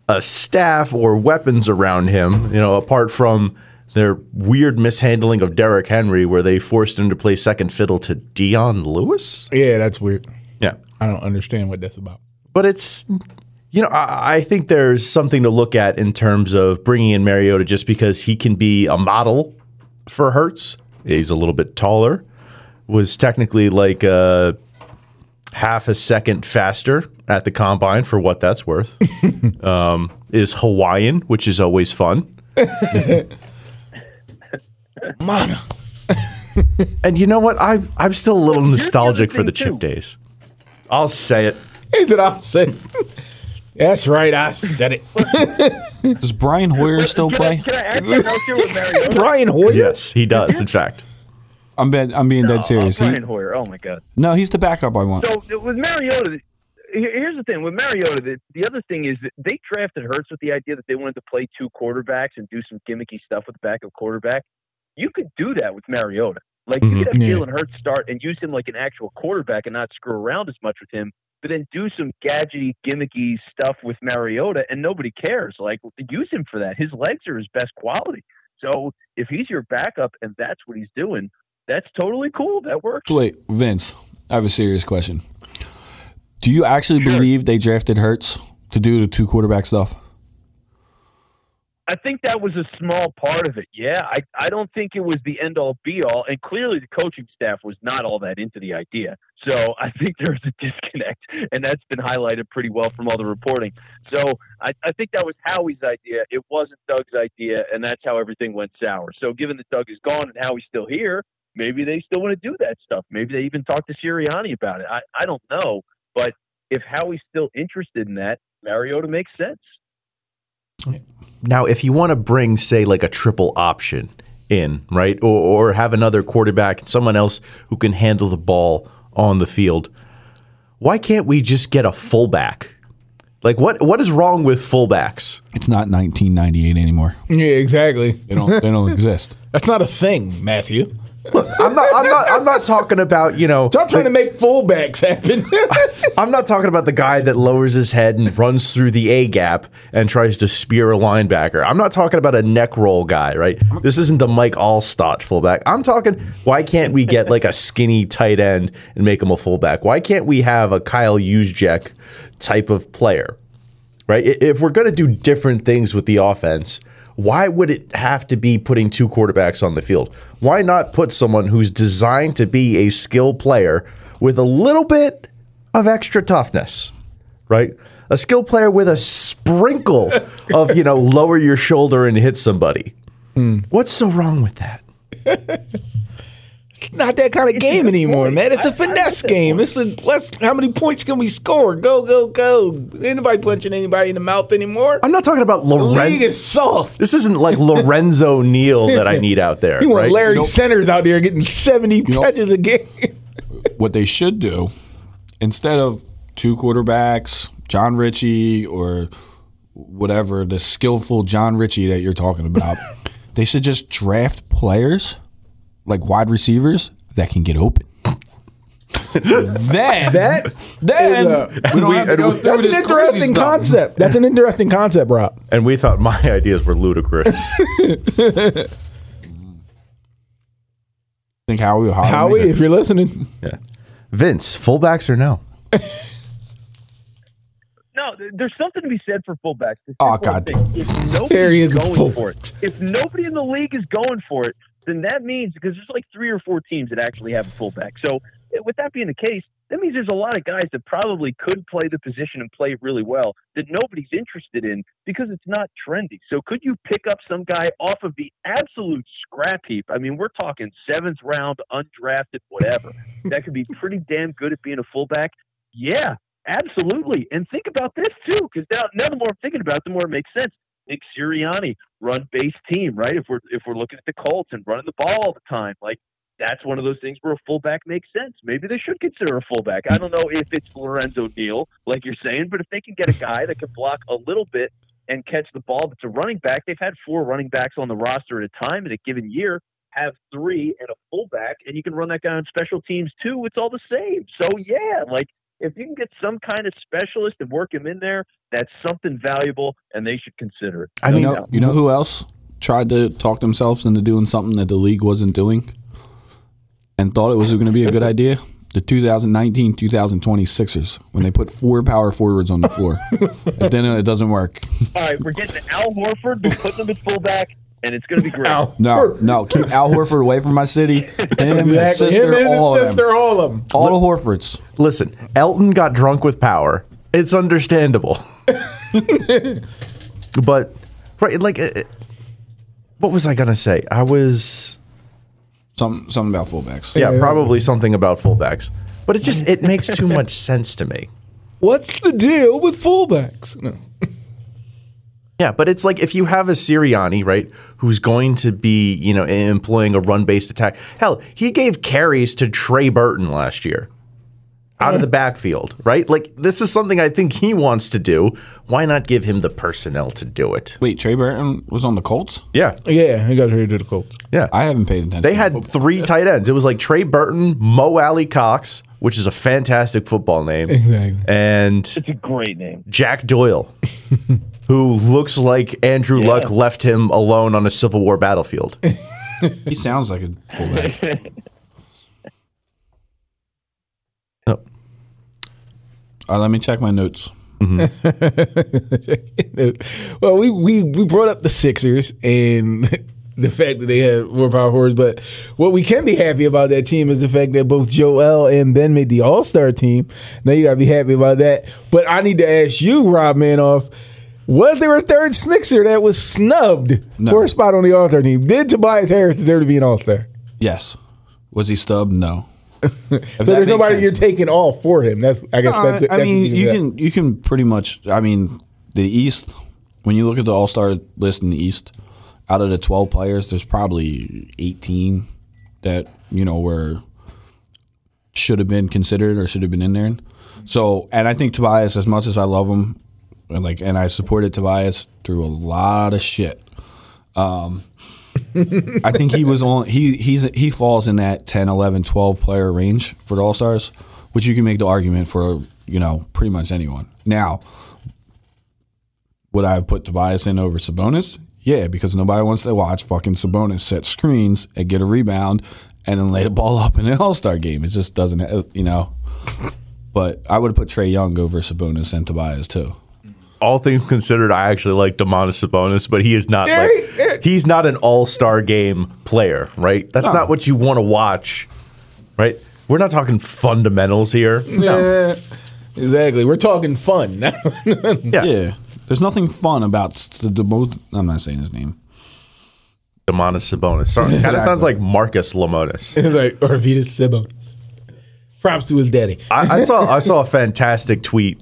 a staff or weapons around him, you know, apart from their weird mishandling of Derrick Henry where they forced him to play second fiddle to Dion Lewis. Yeah, that's weird. Yeah. I don't understand what that's about. but it's you know I, I think there's something to look at in terms of bringing in Mariota just because he can be a model for Hurts. He's a little bit taller, was technically like a half a second faster at the combine for what that's worth. um, is Hawaiian, which is always fun. Mana. And you know what? I I'm still a little Here's the nostalgic for the chip too. days. I'll say it. Is it I said? That's right. I said it. Does Brian Hoyer still play? I, can I ask something else here with Mariota? Brian Hoyer. Yes, he does. In fact, I'm bad, I'm being dead Oh, serious. He- Brian Hoyer. Oh my God. no, he's the backup I want. So with Mariota, here's the thing with Mariota. The, the other thing is that they drafted Hurts with the idea that they wanted to play two quarterbacks and do some gimmicky stuff with the backup quarterback. You could do that with Mariota. Like you mm-hmm. could have Yeah. Jalen Hurts start and use him like an actual quarterback and not screw around as much with him. But then do some gadgety, gimmicky stuff with Mariota, and nobody cares. Like use him for that. His legs are his best quality. So if he's your backup and that's what he's doing, that's totally cool. That works. Wait, Vince, I have a serious question. Do you actually Sure. believe they drafted Hurts to do the two quarterback stuff? I think that was a small part of it. Yeah, I, I don't think it was the end all be all. And clearly the coaching staff was not all that into the idea. So I think there's a disconnect. And that's been highlighted pretty well from all the reporting. So I, I think that was Howie's idea. It wasn't Doug's idea. And that's how everything went sour. So given that Doug is gone and Howie's still here, maybe they still want to do that stuff. Maybe they even talked to Sirianni about it. I, I don't know. But if Howie's still interested in that, Mariota makes sense. Now, if you want to bring, say, like a triple option in, right, or, or have another quarterback, someone else who can handle the ball on the field, why can't we just get a fullback? Like, what what is wrong with fullbacks? It's not 1998 anymore. Yeah, exactly. They don't. they don't exist. That's not a thing, Matthew. I'm not. I'm not. I'm not talking about you know. Stop trying to make fullbacks happen. I'm not talking about the guy that lowers his head and runs through the A gap and tries to spear a linebacker. I'm not talking about a neck roll guy, right? This isn't the Mike Alstott fullback. I'm talking, why can't we get like a skinny tight end and make him a fullback? Why can't we have a Kyle Juszczyk type of player, right? If we're going to do different things with the offense, why would it have to be putting two quarterbacks on the field? Why not put someone who's designed to be a skill player with a little bit of extra toughness, right? A skill player with a sprinkle of, you know, lower your shoulder and hit somebody. Hmm. What's so wrong with that? not that kind of game anymore, man. It's a finesse game. It's a let's how many points can we score? Go, go, go. Anybody punching anybody in the mouth anymore? I'm not talking about the league Lorenzo. is soft. This isn't like Lorenzo Neal that I need out there. You want right? Larry Nope. Centers out there getting 70 know- catches a game. what they should do instead of two quarterbacks, Jon Ritchie or whatever the skillful Jon Ritchie that you're talking about, they should just draft players like wide receivers that can get open. then That then is a, we don't we, have to go we, through that's an this crazy interesting stuff. concept. That's an interesting concept, Rob. And we thought my ideas were ludicrous. Think Howie will Howie, if you're listening, yeah. Vince, fullbacks or no? No, there's something to be said for fullbacks. The Oh, God. thing, If There nobody's is, going full- for it, if nobody in the league is going for it, then that means because there's like three or four teams that actually have a fullback. So eh, with that being the case, that means there's a lot of guys that probably could play the position and play really well that nobody's interested in because it's not trendy. So could you pick up some guy off of the absolute scrap heap? I mean, we're talking seventh round, undrafted, whatever. that could be pretty damn good at being a fullback. Yeah, absolutely. And think about this too, because now, now the more I'm thinking about it, the more it makes sense. Nick Sirianni, run based team, right? If we're if we're looking at the Colts and running the ball all the time, like that's one of those things where a fullback makes sense. Maybe they should consider a fullback. I don't know if it's Lorenzo Neal, like you're saying, but if they can get a guy that can block a little bit and catch the ball that's a running back, they've had four running backs on the roster at a time in a given year. Have three and a fullback, and you can run that guy on special teams too. It's all the same. So yeah, like if you can get some kind of specialist and work him in there, that's something valuable, and they should consider it. I You mean, know, you know who else tried to talk themselves into doing something that the league wasn't doing and thought it was going to be a good idea? The 2019 2020 Sixers, when they put four power forwards on the floor. and then it doesn't work. All right, we're getting Al Horford. We put him at fullback, and it's going to be great. No, no, keep Al Horford away from my city. Him, his exactly. sister, Him and all his of them. sister, all of them. All the Horfords. listen, Elton got drunk with power. It's understandable. but, right, like, uh, what was I going to say? I was. Something, something about fullbacks. Yeah, probably something about fullbacks. But it just it makes too much sense to me. What's the deal with fullbacks? No. Yeah, but it's like if you have a Sirianni, right, who's going to be, you know, employing a run-based attack. Hell, he gave carries to Trey Burton last year out of the backfield, right? Like this is something I think he wants to do. Why not give him the personnel to do it? Wait, Trey Burton was on the Colts? Yeah. Yeah, he got here to the Colts. Yeah. I haven't paid attention. They had three tight ends. It was like Trey Burton, Mo Alie-Cox, which is a fantastic football name, Exactly. and It's a great name. Jack Doyle, who looks like Andrew Yeah. Luck left him alone on a Civil War battlefield. He sounds like a fullback. Oh, All right, let me check my mm-hmm. notes. well, we, we we brought up the Sixers and the fact that they had more power forwards, but what we can be happy about that team is the fact that both Joel and Ben made the All Star team. Now you gotta be happy about that. But I need to ask you, Rob Manoff, was there a third Sixer that was snubbed No. for a spot on the All Star team? Did Tobias Harris deserve to be an All Star? Yes. Was he stubbed? No. So there's nobody you're taking off for him. That's I guess No, that's, I that's mean, what you got. can you can pretty much. I mean, the East. When you look at the All Star list in the East, out of the twelve players, there's probably eighteen that you know were should have been considered or should have been in there. So, and I think Tobias, as much as I love him, and like, and I supported Tobias through a lot of shit. Um, I think he was on. He he's he falls in that 10, 11, 12 player range for the All Stars, which you can make the argument for. You know, pretty much anyone. Now, would I have put Tobias in over Sabonis? Yeah, because nobody wants to watch fucking Sabonis set screens and get a rebound and then lay the ball up in an All Star game. It just doesn't, have, you know. But I would have put Trae Young over Sabonis and Tobias too. all things considered, I actually like Demonis Sabonis, but he is not like, he's not an all star game player, right? That's not what you want to watch, right? We're not talking fundamentals here. Yeah, exactly. We're talking fun. Yeah. Yeah, there's nothing fun about the, the most. I'm not saying his name. Demonis Sabonis. Sorry. Kind of sounds like Marcus Lemonis. like Arvydas Sabonis. Props to his daddy. I, I saw I saw a fantastic tweet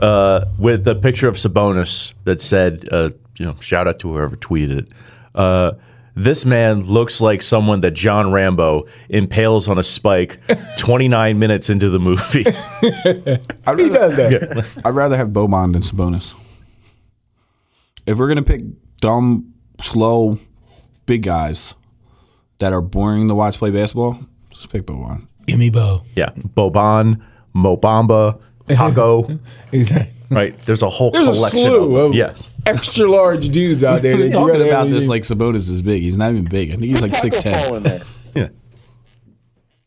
uh, with a picture of Sabonis that said, uh, you know, shout out to whoever tweeted it. Uh, this man looks like someone that John Rambo impales on a spike 29 minutes into the movie. I'd He rather, does that. I'd rather have Beaumont than Sabonis. If we're gonna pick dumb, slow, big guys that are boring to watch play basketball, just pick Boban. Give me Bo. yeah, Boban, Mo Bamba, Taco. Exactly. Right, there's a whole There's a collection slew of of Yes, extra large dudes out there. That talking about have this like Sabonis is big. He's not even big. I think he's like six Taco ten. Fall in there. yeah.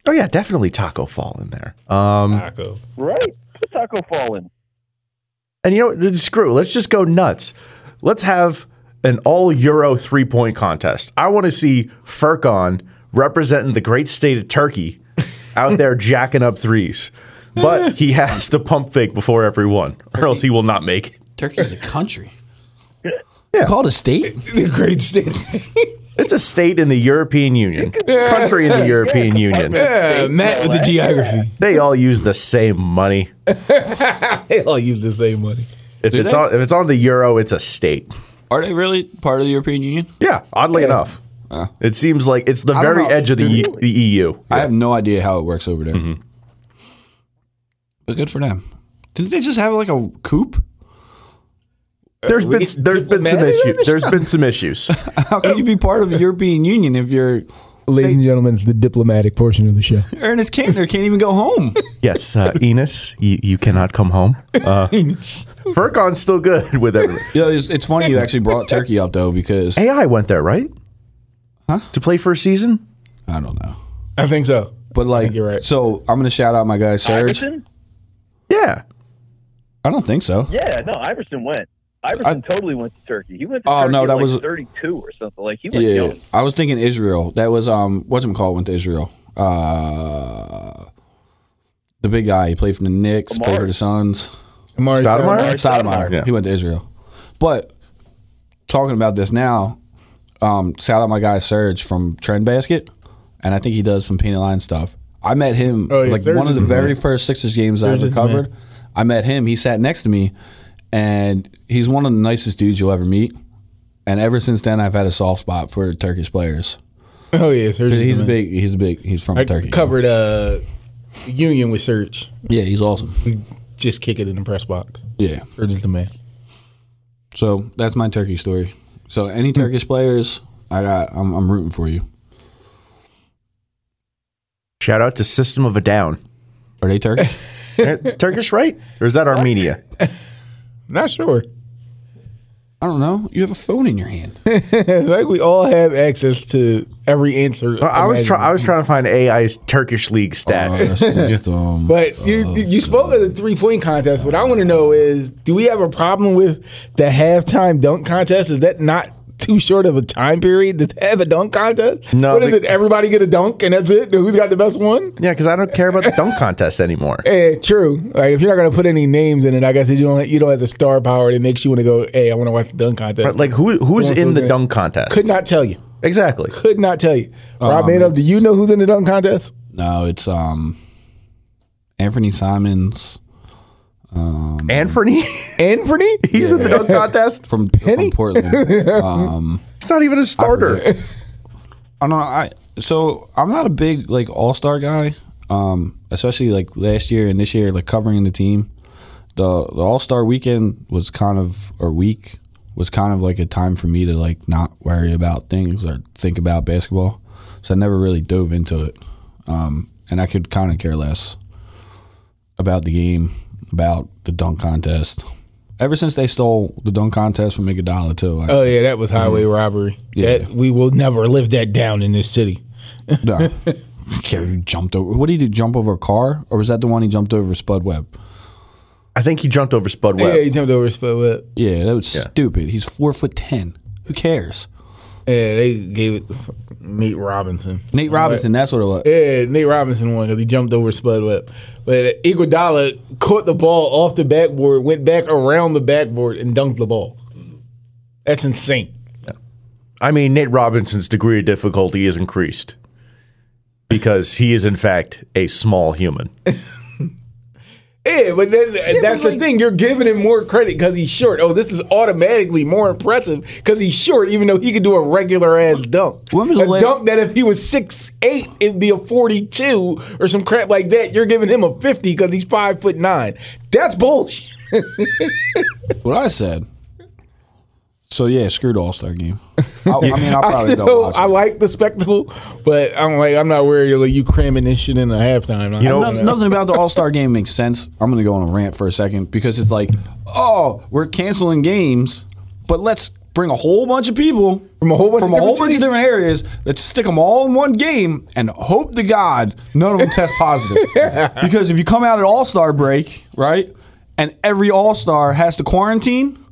Oh yeah, definitely Taco Fall in there. Um, Taco. Right? Put Taco Fall in. And you know, what? screw. Let's just go nuts. Let's have an all Euro three point contest. I want to see Furkan representing the great state of Turkey out there jacking up threes. But he has to pump fake before every one, or else he will not make it. Turkey's a country. Yeah. Called a state? The great state. It's a state in the European Union, country in the European Union. yeah, Matt with the geography. They all use the same money. They all use the same money. If Do it's they? on, if it's on the euro, it's a state. Are they really part of the European Union? Yeah, oddly enough, it seems like it's the don't very know. edge of the, E- the EU. I have no idea how it works over there. But good for them. Didn't they just have like a coup? There's we been get there's been some diplomatic on issues. this There's show? been some issues. How can you be part of the European Union if you're Ladies and gentlemen, it's the diplomatic portion of the show. Enes Kanter can't even go home? Yes, uh, Enes, you, you cannot come home. Uh, Furkan's still good with everything. you know, it's, it's funny you actually brought Turkey up though because AI went there, right? Huh? To play first season? I don't know. I think so. But like, you're right. so I'm gonna shout out my guy Serge. Iverson? Yeah. I don't think so. Yeah, no, Iverson went. Iverson totally went to Turkey. He went to Oh, Turkey no, at that like was- 32 or something. Like he went Yeah, young. I was thinking Israel. That was um, what's him called? Went to Israel. Uh, the big guy. He played for the Knicks. Played for the Suns. Amar'e Stoudemire? Stoudemire. Stoudemire. Yeah. He went to Israel. But talking about this now, um, shout out my guy Serge from Trend Basket, and I think he does some painted line stuff. I met him Oh, yeah, like Serge one of the very man. first Sixers games I ever is man. covered. I met him. He sat next to me, and he's one of the nicest dudes you'll ever meet. And ever since then, I've had a soft spot for Turkish players. Oh yeah, Serge. He's the man. big. He's a big. He's from I Turkey. covered uh, Union with Serge. Yeah, he's awesome. We just kick it in the press box. Yeah. Serge is the man. So that's my Turkey story. So any Turkish players, I got. I'm, I'm rooting for you. Shout out to System of a Down. Are they Turkish? Turkish, right? Or is that Armenia? Not sure. I don't know. You have a phone in your hand. like we all have access to every answer. Well, I was trying. I was trying to find AI's Turkish league stats. just, um, But you you spoke of the three point contest. What I want to know is, do we have a problem with the halftime dunk contest? Is that not too short of a time period to have a dunk contest? No, What is the- it? Everybody get a dunk and that's it. Who's got the best one? yeah, because I don't care about the dunk contest anymore. Eh, true. Like if you're not gonna put any names in it, I guess you don't you don't have the star power that makes you want to go. Hey, I want to watch the dunk contest. But like, who who's in the dunk contest? Could not tell you. exactly. Could not tell you. Rob Um, Mano, do you know who's in the dunk contest? no, it's um, Anthony Simons Anthony, Anthony? he's in the dunk contest. from, from Portland. um, It's not even a starter. I don't know. I so I'm not a big like all star guy. Um, especially like last year and this year, like covering the team. The the all star weekend was kind of or week was kind of like a time for me to like not worry about things or think about basketball. So I never really dove into it. Um, and I could kind of care less about the game, about the dunk contest. Ever since they stole the dunk contest from Iguodala too, I, Oh yeah, that was highway robbery. Yeah. That, we will never live that down in this city. No. care who jumped over. What did he do? Jump over a car, or was that the one he jumped over Spud Webb? I think he jumped over Spud Yeah, Webb. he jumped over Spud Webb. Yeah, that was stupid. He's four foot ten. Who cares? Yeah, they gave it to f- Nate Robinson. Nate Robinson. That's what it was. Yeah, Nate Robinson won because he jumped over Spud Webb. But Iguodala caught the ball off the backboard, went back around the backboard, and dunked the ball. That's insane. I mean, Nate Robinson's degree of difficulty is increased because he is, in fact, a small human. Yeah, but then that's but the like- thing. You're giving him more credit because he's short. Oh, this is automatically more impressive because he's short, even though he could do a regular ass dunk. When was a the dunk that if he was six eight, it'd be a forty two or some crap like that. You're giving him a fifty because he's five foot nine. That's bullshit. What I said. So yeah, screw the All Star game. I, I mean, I'll I, probably go still, watch it. I like the spectacle, but I'm like, I'm not worried like you cramming this shit in the halftime. You know- No- nothing about the All Star game makes sense. I'm going to go on a rant for a second because it's like, oh, we're canceling games, but let's bring a whole bunch of people From a whole bunch from of a whole bunch of different areas. Let's stick them all in one game and hope to God none of them test positive. because if you come out at All Star break, right, and every All Star has to quarantine,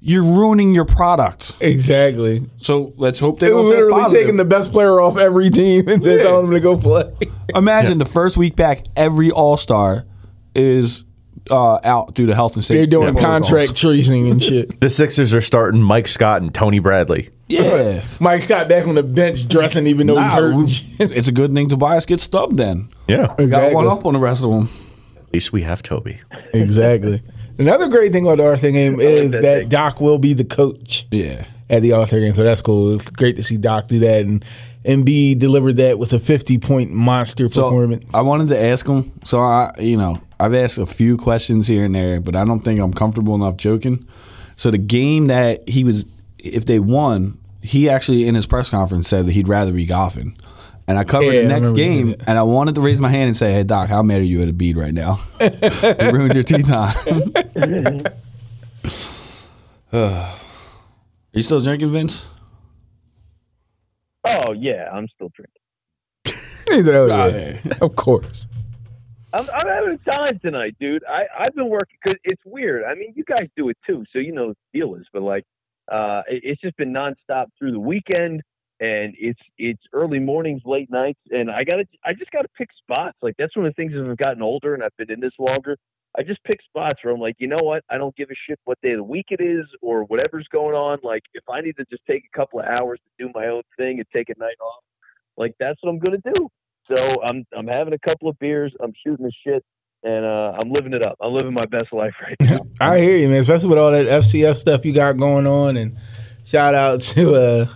you're ruining your product. exactly. So let's hope they They don't literally positive. taking the best player off every team and then telling them to go play. Imagine the first week back, every All Star is uh, out due to health and safety. They're doing protocols. contract tracing and shit. The Sixers are starting Mike Scott and Tony Bradley. Yeah, Mike Scott back on the bench dressing even though he's hurt. and we- shit. it's a good thing Tobias gets stubbed. Then Yeah. got Exactly. one up on the rest of them. At least we have Toby. exactly. Another great thing about the All Star game is that that. Doc will be the coach Yeah, at the All Star game, so that's cool. It's great to see Doc do that, and Embiid delivered that with a fifty point monster so performance. I wanted to ask him. So I, you know, I've asked a few questions here and there, but I don't think I'm comfortable enough joking. So the game that he was, if they won, he actually in his press conference said that he'd rather be golfing. And I covered Yeah, the next game, and I wanted to raise my hand and say, "Hey, Doc, how mad are you at Embiid right now? it ruins your tee time." are you still drinking, Vince? Oh yeah, I'm still drinking. Oh, Ah, yeah. Of course. I'm, I'm having a time tonight, dude. I I've been working because it's weird. I mean, you guys do it too, so you know what the deal is. But like, uh, it, it's just been nonstop through the weekend, and it's it's early mornings, late nights, and I got I just got to pick spots. Like that's one of the things as I've gotten older and I've been in this longer. I just pick spots where I'm like, you know what? I don't give a shit what day of the week it is or whatever's going on. Like, if I need to just take a couple of hours to do my own thing and take a night off, like that's what I'm gonna do. So I'm I'm having a couple of beers, I'm shooting the shit, and uh, I'm living it up. I'm living my best life right now. I hear you, man. Especially with all that FCF stuff you got going on, and shout out to uh,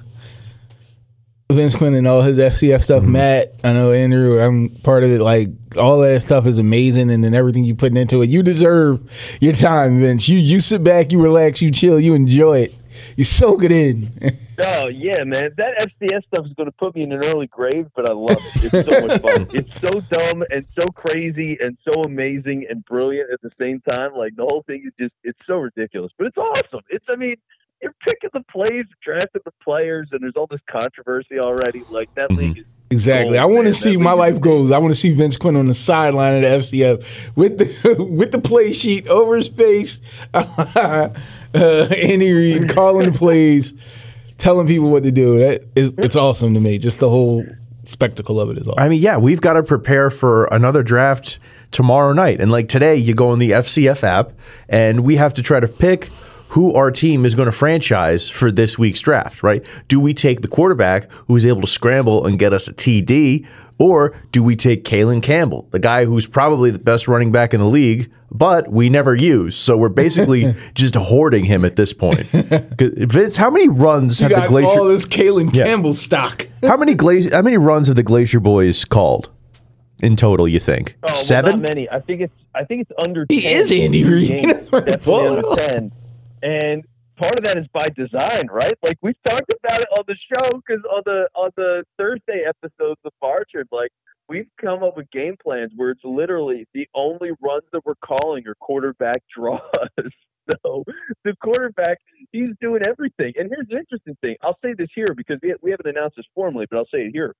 Vince Quinn and all his FCF stuff. Mm-hmm. Matt, I know Andrew. I'm part of it. Like all that stuff is amazing, and then everything you putting into it. You deserve your time, Vince. You you sit back, you relax, you chill, you enjoy it. You soak it in. oh yeah, man, that FCF stuff is gonna put me in an early grave, but I love it. It's so much fun. It's so dumb and so crazy and so amazing and brilliant at the same time. Like the whole thing is just it's so ridiculous, but it's awesome. It's I mean. You're picking the plays, drafting the players, and there's all this controversy already. Like that league is Exactly. Oh, I want to see my life is goals. I want to see Vince Quinn on the sideline of the FCF with the with the play sheet over his face. uh, Andy Reid calling the plays, telling people what to do. That is, it's awesome to me. Just the whole spectacle of it is awesome. I mean, yeah, we've got to prepare for another draft tomorrow night. And like today, you go on the FCF app and we have to try to pick who our team is going to franchise for this week's draft, right? Do we take the quarterback who's able to scramble and get us a TD, or do we take Kalen Campbell, the guy who's probably the best running back in the league, but we never use? So we're basically just hoarding him at this point. Vince, how many runs You have the Glacier? all this Kalen Yeah. Campbell stock. How many glacier? How many runs have the Glacier Boys called in total? You think Oh, well, seven? not many. I think it's I think it's under. He 10 is Andy Reid. Definitely under ten. And part of that is by design, right? Like we've talked about it on the show because on the on the Thursday episodes of Barchard, like we've come up with game plans where it's literally the only runs that we're calling are quarterback draws. So the quarterback, he's doing everything. And here's the interesting thing. I'll say this here because we, we haven't announced this formally, but I'll say it here.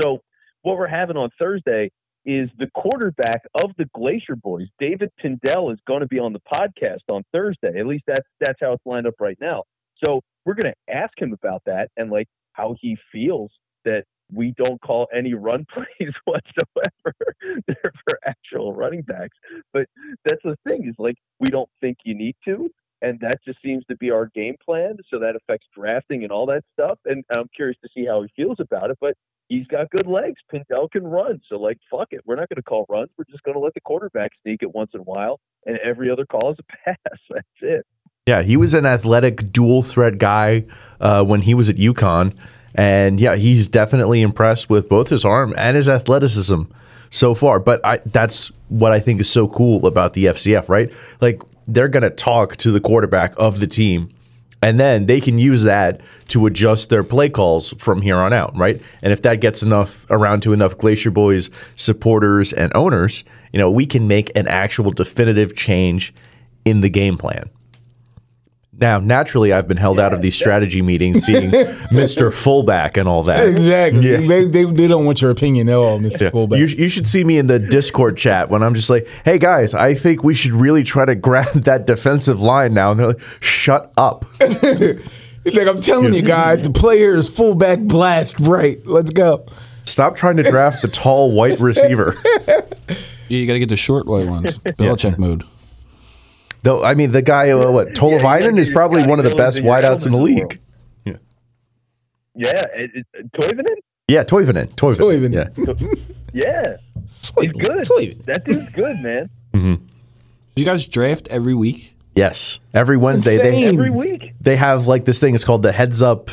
So what we're having on Thursday is the quarterback of the Glacier Boys, David Pindell, is going to be on the podcast on Thursday. At least that's that's how it's lined up right now. So we're going to ask him about that and like how he feels that we don't call any run plays whatsoever. For actual running backs. But that's the thing is like we don't think you need to. and that just seems to be our game plan. So that affects drafting and all that stuff. And I'm curious to see how he feels about it. But he's got good legs. Pindell can run, so like fuck it, we're not going to call runs. We're just going to let the quarterback sneak it once in a while, and every other call is a pass. That's it. Yeah, he was an athletic dual threat guy uh, when he was at UConn. And yeah, he's definitely impressed with both his arm and his athleticism so far. But I, that's what I think is so cool about the FCF, right? Like they're going to talk to the quarterback of the team, and then they can use that to adjust their play calls from here on out, right? And if that gets enough around to enough Glacier Boys supporters and owners, you know, we can make an actual definitive change in the game plan. Now, naturally, I've been held out of these strategy meetings being Mr. Fullback and all that. Exactly. Yeah. They, they, they don't want your opinion at all, Mr. Yeah. Fullback. You, sh- you should see me in the Discord chat when I'm just like, hey guys, I think we should really try to grab that defensive line now. And they're like, shut up. He's like, I'm telling you guys, the player is fullback blast right. Let's go. Stop trying to draft the tall white receiver. Yeah, you got to get the short white ones. Belichick mode. Though, I mean, the guy, uh, what, Tolavainen is probably one of the best wideouts in the league. Yeah, Yeah, it, it, Toivonen? yeah Toivonen. Toivonen. Toivonen. Yeah. Yeah, he's good. Toivonen. That dude's good, man. Mm-hmm. You guys draft every week? Yes. Every Wednesday, they. Every week. they have like this thing. It's called the Heads Up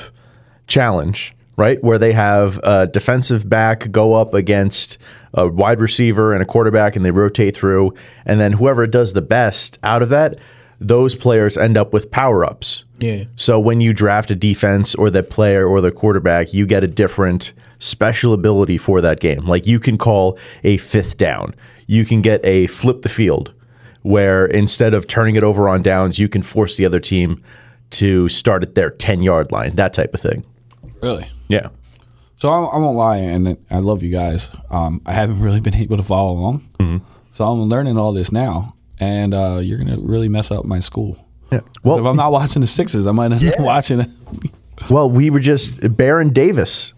Challenge, right? Where they have a defensive back go up against a wide receiver and a quarterback, and they rotate through. And then whoever does the best out of that, those players end up with power ups. Yeah. So when you draft a defense or the player or the quarterback, you get a different special ability for that game. Like you can call a fifth down. You can get a flip the field where instead of turning it over on downs, you can force the other team to start at their 10 yard line, that type of thing. Really? Yeah. So I, I won't lie, and I love you guys. Um, I haven't really been able to follow along, so I'm learning all this now, and uh, you're gonna really mess up my school. Yeah. if I'm not watching the sixes, I might end up watching it. well, we were just Baron Davis,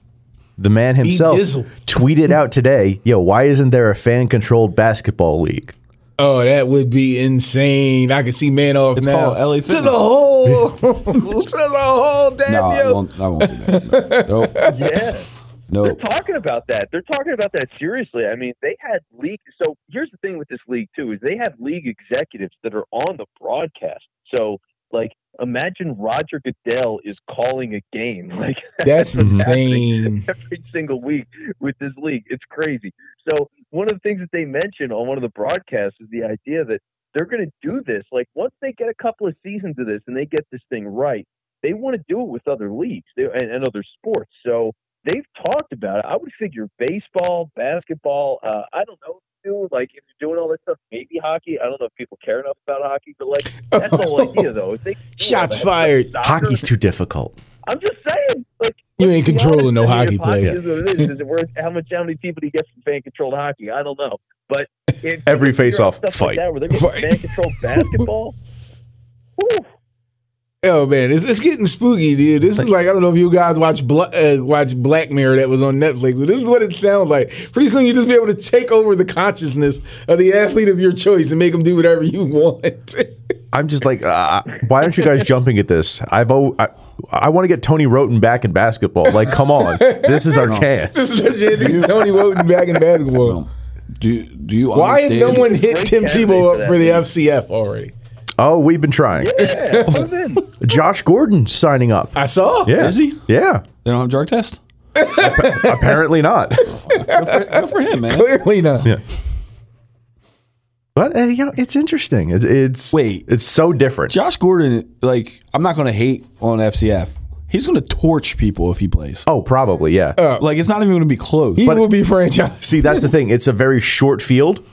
the man himself, tweeted out today, "Yo, why isn't there a fan controlled basketball league?" Oh, that would be insane. I can see man off It's now. called LA to the hole. to the hole. Damn No, I won't. I won't do that. Nope. Yeah. Nope. They're talking about that. They're talking about that seriously. I mean, they had league. So here's the thing with this league too: is they have league executives that are on the broadcast. So like, imagine Roger Goodell is calling a game. Like That's happening insane. every single week with this league. It's crazy. So one of the things that they mentioned on one of the broadcasts is the idea that they're going to do this. Like once they get a couple of seasons of this and they get this thing right, they want to do it with other leagues and, and other sports. So they've talked about it. I would figure baseball, basketball. Uh, I don't know. Do like if you're doing all that stuff, maybe hockey. I don't know if people care enough about hockey, but like that's the whole idea, though. If they Shots that, fired. soccer- Hockey's too difficult. I'm just saying, like You ain't controlling no honest. I hockey player. Is what it is. Is it worth how much? How many people do you get from fan controlled hockey? I don't know, but if Every you face-off, stuff fight. like that, where they're Fight. fan controlled basketball. Whew. Oh man, it's, it's getting spooky, dude. This is like I don't know if you guys watch Bla- uh, watch Black Mirror that was on Netflix, but this is what it sounds like. Pretty soon you just be able to take over the consciousness of the athlete of your choice and make them do whatever you want. I'm just like, uh, why aren't you guys jumping at this? I've o- I, I want to get Tony Wroten back in basketball. Like, come on, this is our this chance. is what you had to get Tony Wroten back in basketball. Do do you Why has understand? no one hit Tim Tebow for up for the FCF already? Oh, we've been trying. Yeah, put 'em in. Josh Gordon signing up. I saw. Yeah, Is he? Yeah, They don't have drug test. apparently not. Good for, good for him, man. Clearly not. Yeah. But uh, you know, it's interesting. It's, it's Wait. it's so different. Josh Gordon, like, I'm not going to hate on FCF. He's going to torch people if he plays. Oh, probably, yeah. Like, it's not even going to be close. He will be franchise. See, that's the thing. It's a very short field.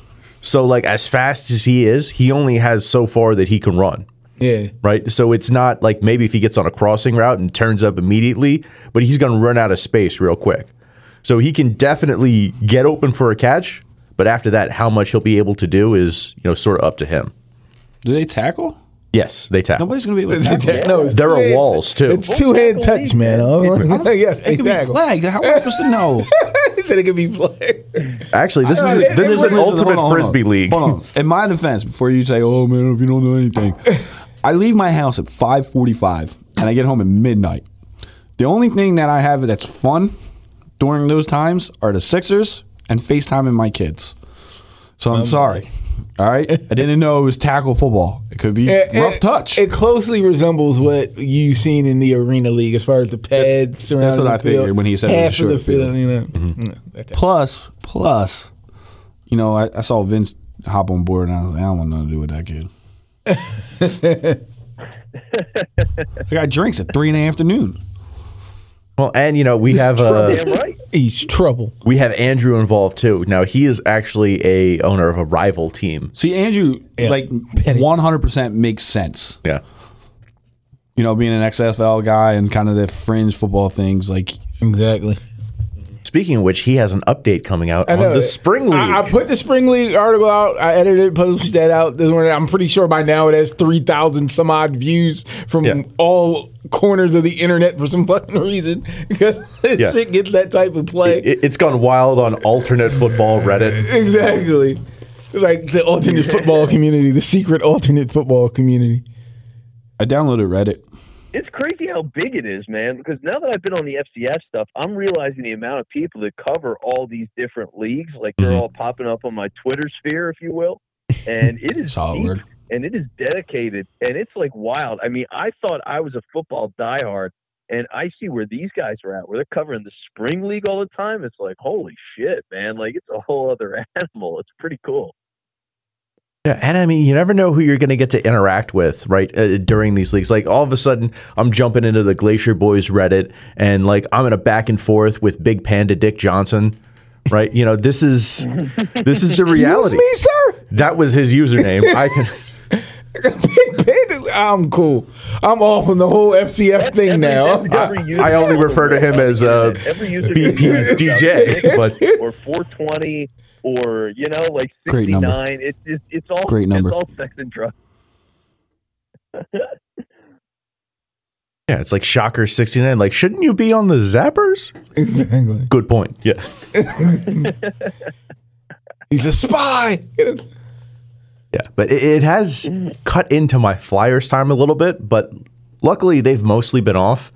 So, like, as fast as he is, he only has so far that he can run. Yeah. right? So it's not like maybe if he gets on a crossing route and turns up immediately, but he's going to run out of space real quick. So he can definitely get open for a catch, but after that, how much he'll be able to do is, you know, sort of up to him. Do they tackle? Yes, they tackle. Nobody's going to be able to tackle. No, There are two-hand- walls, too. It's two hand touch, man. Oh, yeah, It could be exactly. flagged. How am I supposed to know? He said it could be flagged. Actually, this Uh, is it- this it is an works. ultimate Hold on, hold on. frisbee league. Hold on. In my defense, before you say, "Oh man, if you don't know anything," I leave my house at 5:45 and I get home at midnight. The only thing that I have that's fun during those times are the Sixers and FaceTiming my kids. So I'm sorry. All right, I didn't know it was tackle football. It could be It- rough it- touch. It closely resembles what you've seen in the arena league as far as the pads surrounding what the I figured field. when he said it was a half of short the field. field. You know, Mm-hmm. you know, that type. plus, plus, you know, I, I saw Vince hop on board and I was like, I don't want nothing to do with that kid. I got drinks at three in the afternoon. Well, and you know we have uh, Damn right. He's trouble. we have Andrew involved too. Now he is actually a owner of a rival team. See, Andrew, like one hundred percent makes sense. Yeah. You know, being an XFL guy and kind of the fringe football things. Like, Exactly. Speaking of which, he has an update coming out on the spring league. I, I put the spring league article out. I edited, it, posted that out this morning. I'm pretty sure by now it has three thousand some odd views from Yeah. all corners of the internet for some fucking reason because this Yeah. shit gets that type of play. It, it's gone wild on alternate football Reddit. exactly. Like the alternate football community, the secret alternate football community. I downloaded Reddit. It's crazy how big it is, man. Because now that I've been on the FCF stuff, I'm realizing the amount of people that cover all these different leagues. Like they're Mhm. all popping up on my Twitter sphere, if you will. And it is deep, and it is dedicated, and it's like wild. I mean, I thought I was a football diehard, and I see where these guys are at, where they're covering the spring league all the time. It's like, holy shit, man! Like it's a whole other animal. It's pretty cool. Yeah, and I mean, you never know who you're going to get to interact with, right? Uh, during these leagues, like all of a sudden, I'm jumping into the Glacier Boys Reddit, and like I'm in a back and forth with Big Panda Dick Johnson, right? You know, this is this is the reality. Excuse me, sir. That was his username. I can. Big Panda. I'm cool. I'm off on the whole FCF thing Every- now. every- every user- I only refer to him as, uh, Every user- BPDJ, but or 420 or you know like Great 69 number. it's just it's all Great number. it's all sex and drugs yeah, it's like Shocker 69. Like, shouldn't you be on the Zappers? exactly. Good point. Yeah. He's a spy. Yeah, but it, it has cut into my Flyers time a little bit, but luckily they've mostly been off.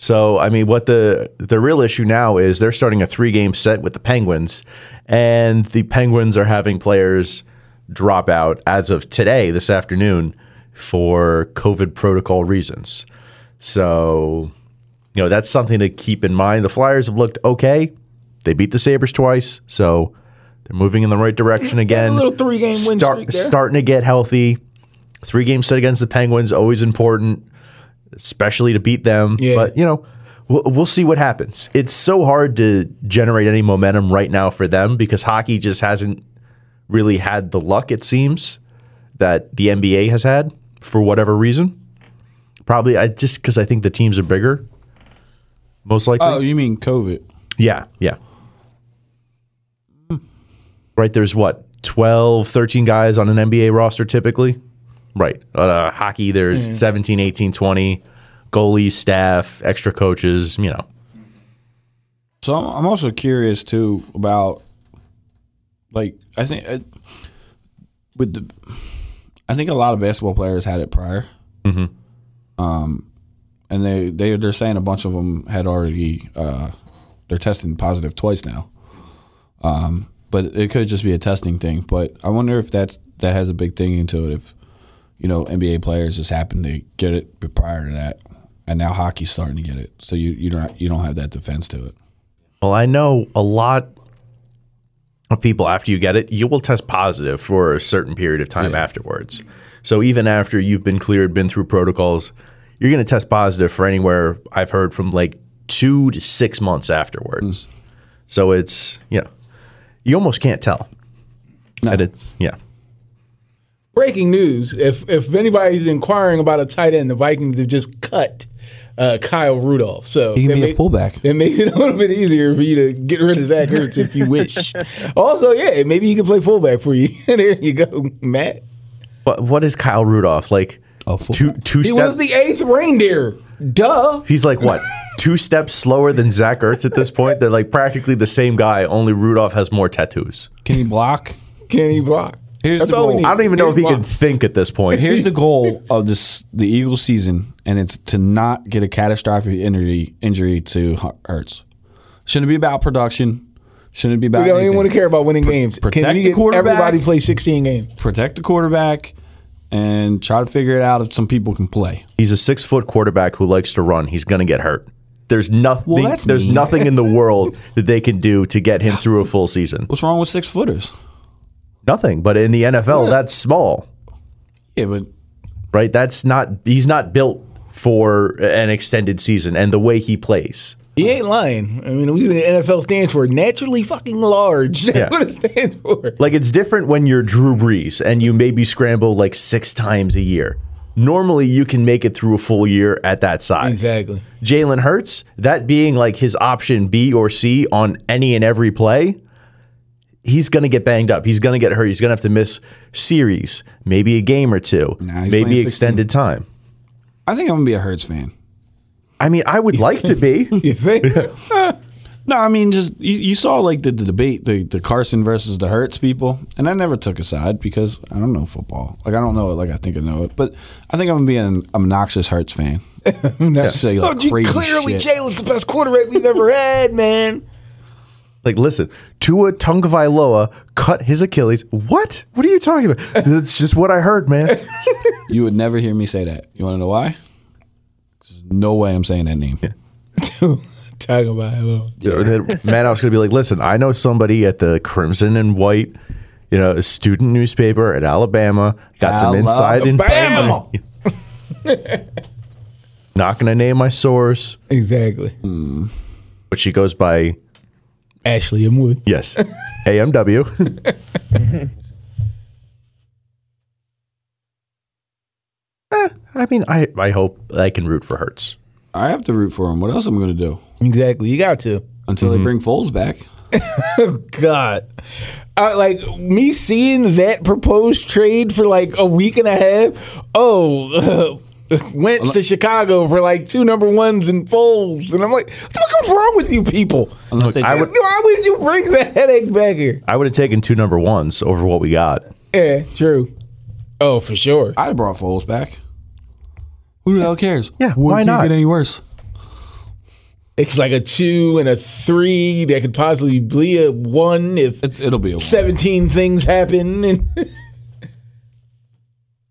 So I mean, what the the real issue now is they're starting a three game set with the Penguins, and the Penguins are having players drop out as of today, this afternoon, for COVID protocol reasons. So, you know, that's something to keep in mind. The Flyers have looked okay. They beat the Sabres twice, so they're moving in the right direction again. little three-game win Start- streak there. Starting to get healthy. Three game set against the Penguins, always important, especially to beat them. Yeah. But, you know, we'll, we'll see what happens. It's so hard to generate any momentum right now for them because hockey just hasn't really had the luck, it seems, that the NBA has had for whatever reason. Probably I just because I think the teams are bigger, most likely. Oh, you mean COVID? Yeah, yeah. Right, there's what, 12, 13 guys on an NBA roster typically? Right. Uh, hockey, there's 17, 18, 20 goalies, staff, extra coaches, you know. So I'm, I'm also curious too about, like, I think uh, with the, I think a lot of basketball players had it prior. Mhm. Um, and they they they're saying a bunch of them had already uh, they're testing positive twice now. Um, but it could just be a testing thing. But I wonder if that's that has a big thing into it. If you know NBA players just happen to get it prior to that, and now hockey's starting to get it, so you you don't you don't have that defense to it. Well, I know a lot of people after you get it, you will test positive for a certain period of time Yeah. afterwards. So even after you've been cleared, been through protocols, you're going to test positive for anywhere I've heard from like two to six months afterwards. Mm. So it's, you know, you almost can't tell. And it's, yeah. Breaking news: If if anybody's inquiring about a tight end, the Vikings have just cut uh, Kyle Rudolph. So He can that be a make- fullback. That makes it a little bit easier for you to get rid of Zach Ertz if you wish. also, yeah, maybe he can play fullback for you. there you go, Matt. What, what is Kyle Rudolph? Like Oh, two, fullback. two He steps. was the eighth reindeer. Duh. He's like what? two steps slower than Zach Ertz at this point. They're like practically the same guy, only Rudolph has more tattoos. Can he block? Can he block? Here's That's the all we goal. need. I don't even know if he Here's- can think at this point. Here's the goal of this the Eagles season, and it's to not get a catastrophic injury injury to Hu- Hurts. Shouldn't be about production. Shouldn't be about. We don't even want to care about winning games. protect Can we the get quarterback. everybody play 16 games? Protect the quarterback and try to figure it out if some people can play. He's a six foot quarterback who likes to run. He's going to get hurt. There's nothing. Well, that's there's mean. nothing in the world that they can do to get him through a full season. What's wrong with six footers? Nothing. But in the NFL, that's small, Yeah, but right? That's not. He's not built for an extended season and the way he plays. He ain't lying. I mean, we the NFL stands for naturally fucking large. That's Yeah. what it stands for. Like it's different when you're Drew Brees and you maybe scramble like six times a year. Normally, you can make it through a full year at that size. Exactly. Jalen Hurts, that being like his option B or C on any and every play, he's going to get banged up. He's going to get hurt. He's going to have to miss series, maybe a game or two, Nah, maybe extended time. I think I'm gonna be a Hurts fan. I mean, I would like to be. You think? No, I mean just you, you saw like the, the debate, the, the Carson versus the Hurts people, and I never took a side because I don't know football. Like I don't know it like I think I know it. But I think I'm gonna be an obnoxious Hurts fan. Say like oh, gee, crazy clearly shit. Jalen's the best quarterback we've ever had, man. Like, listen, Tua Tungvailoa cut his Achilles. What? What are you talking about? That's just what I heard, man. You would never hear me say that. You want to know why? There's no way I'm saying that name. Talk about hello. You know, man, I was going to be like, listen, I know somebody at the Crimson and White, you know, a student newspaper at Alabama. Got some insight in Alabama. Not going to name my source, Exactly. Hmm. but she goes by Ashley, I'm with. yes, AMW. Eh, I mean, I I hope I can root for Hurts. I have to root for him. What else am I going to do Exactly. You got to. until Mm-hmm. they bring Foles back? God. Uh, like me seeing that proposed trade for like a week and a half. Oh, went to Chicago for like two number ones and Foles, and I'm like, what the fuck is wrong with you people? Unless they, I would- Why would you bring that headache back here? I would have taken two number ones over what we got. Yeah, true. Oh, for sure. I'd have brought Foles back. Who the hell cares? Yeah, What why can't not? Get any worse? It's like a two and a three that could possibly be a one if It, it'll be a one. 17 things happen. And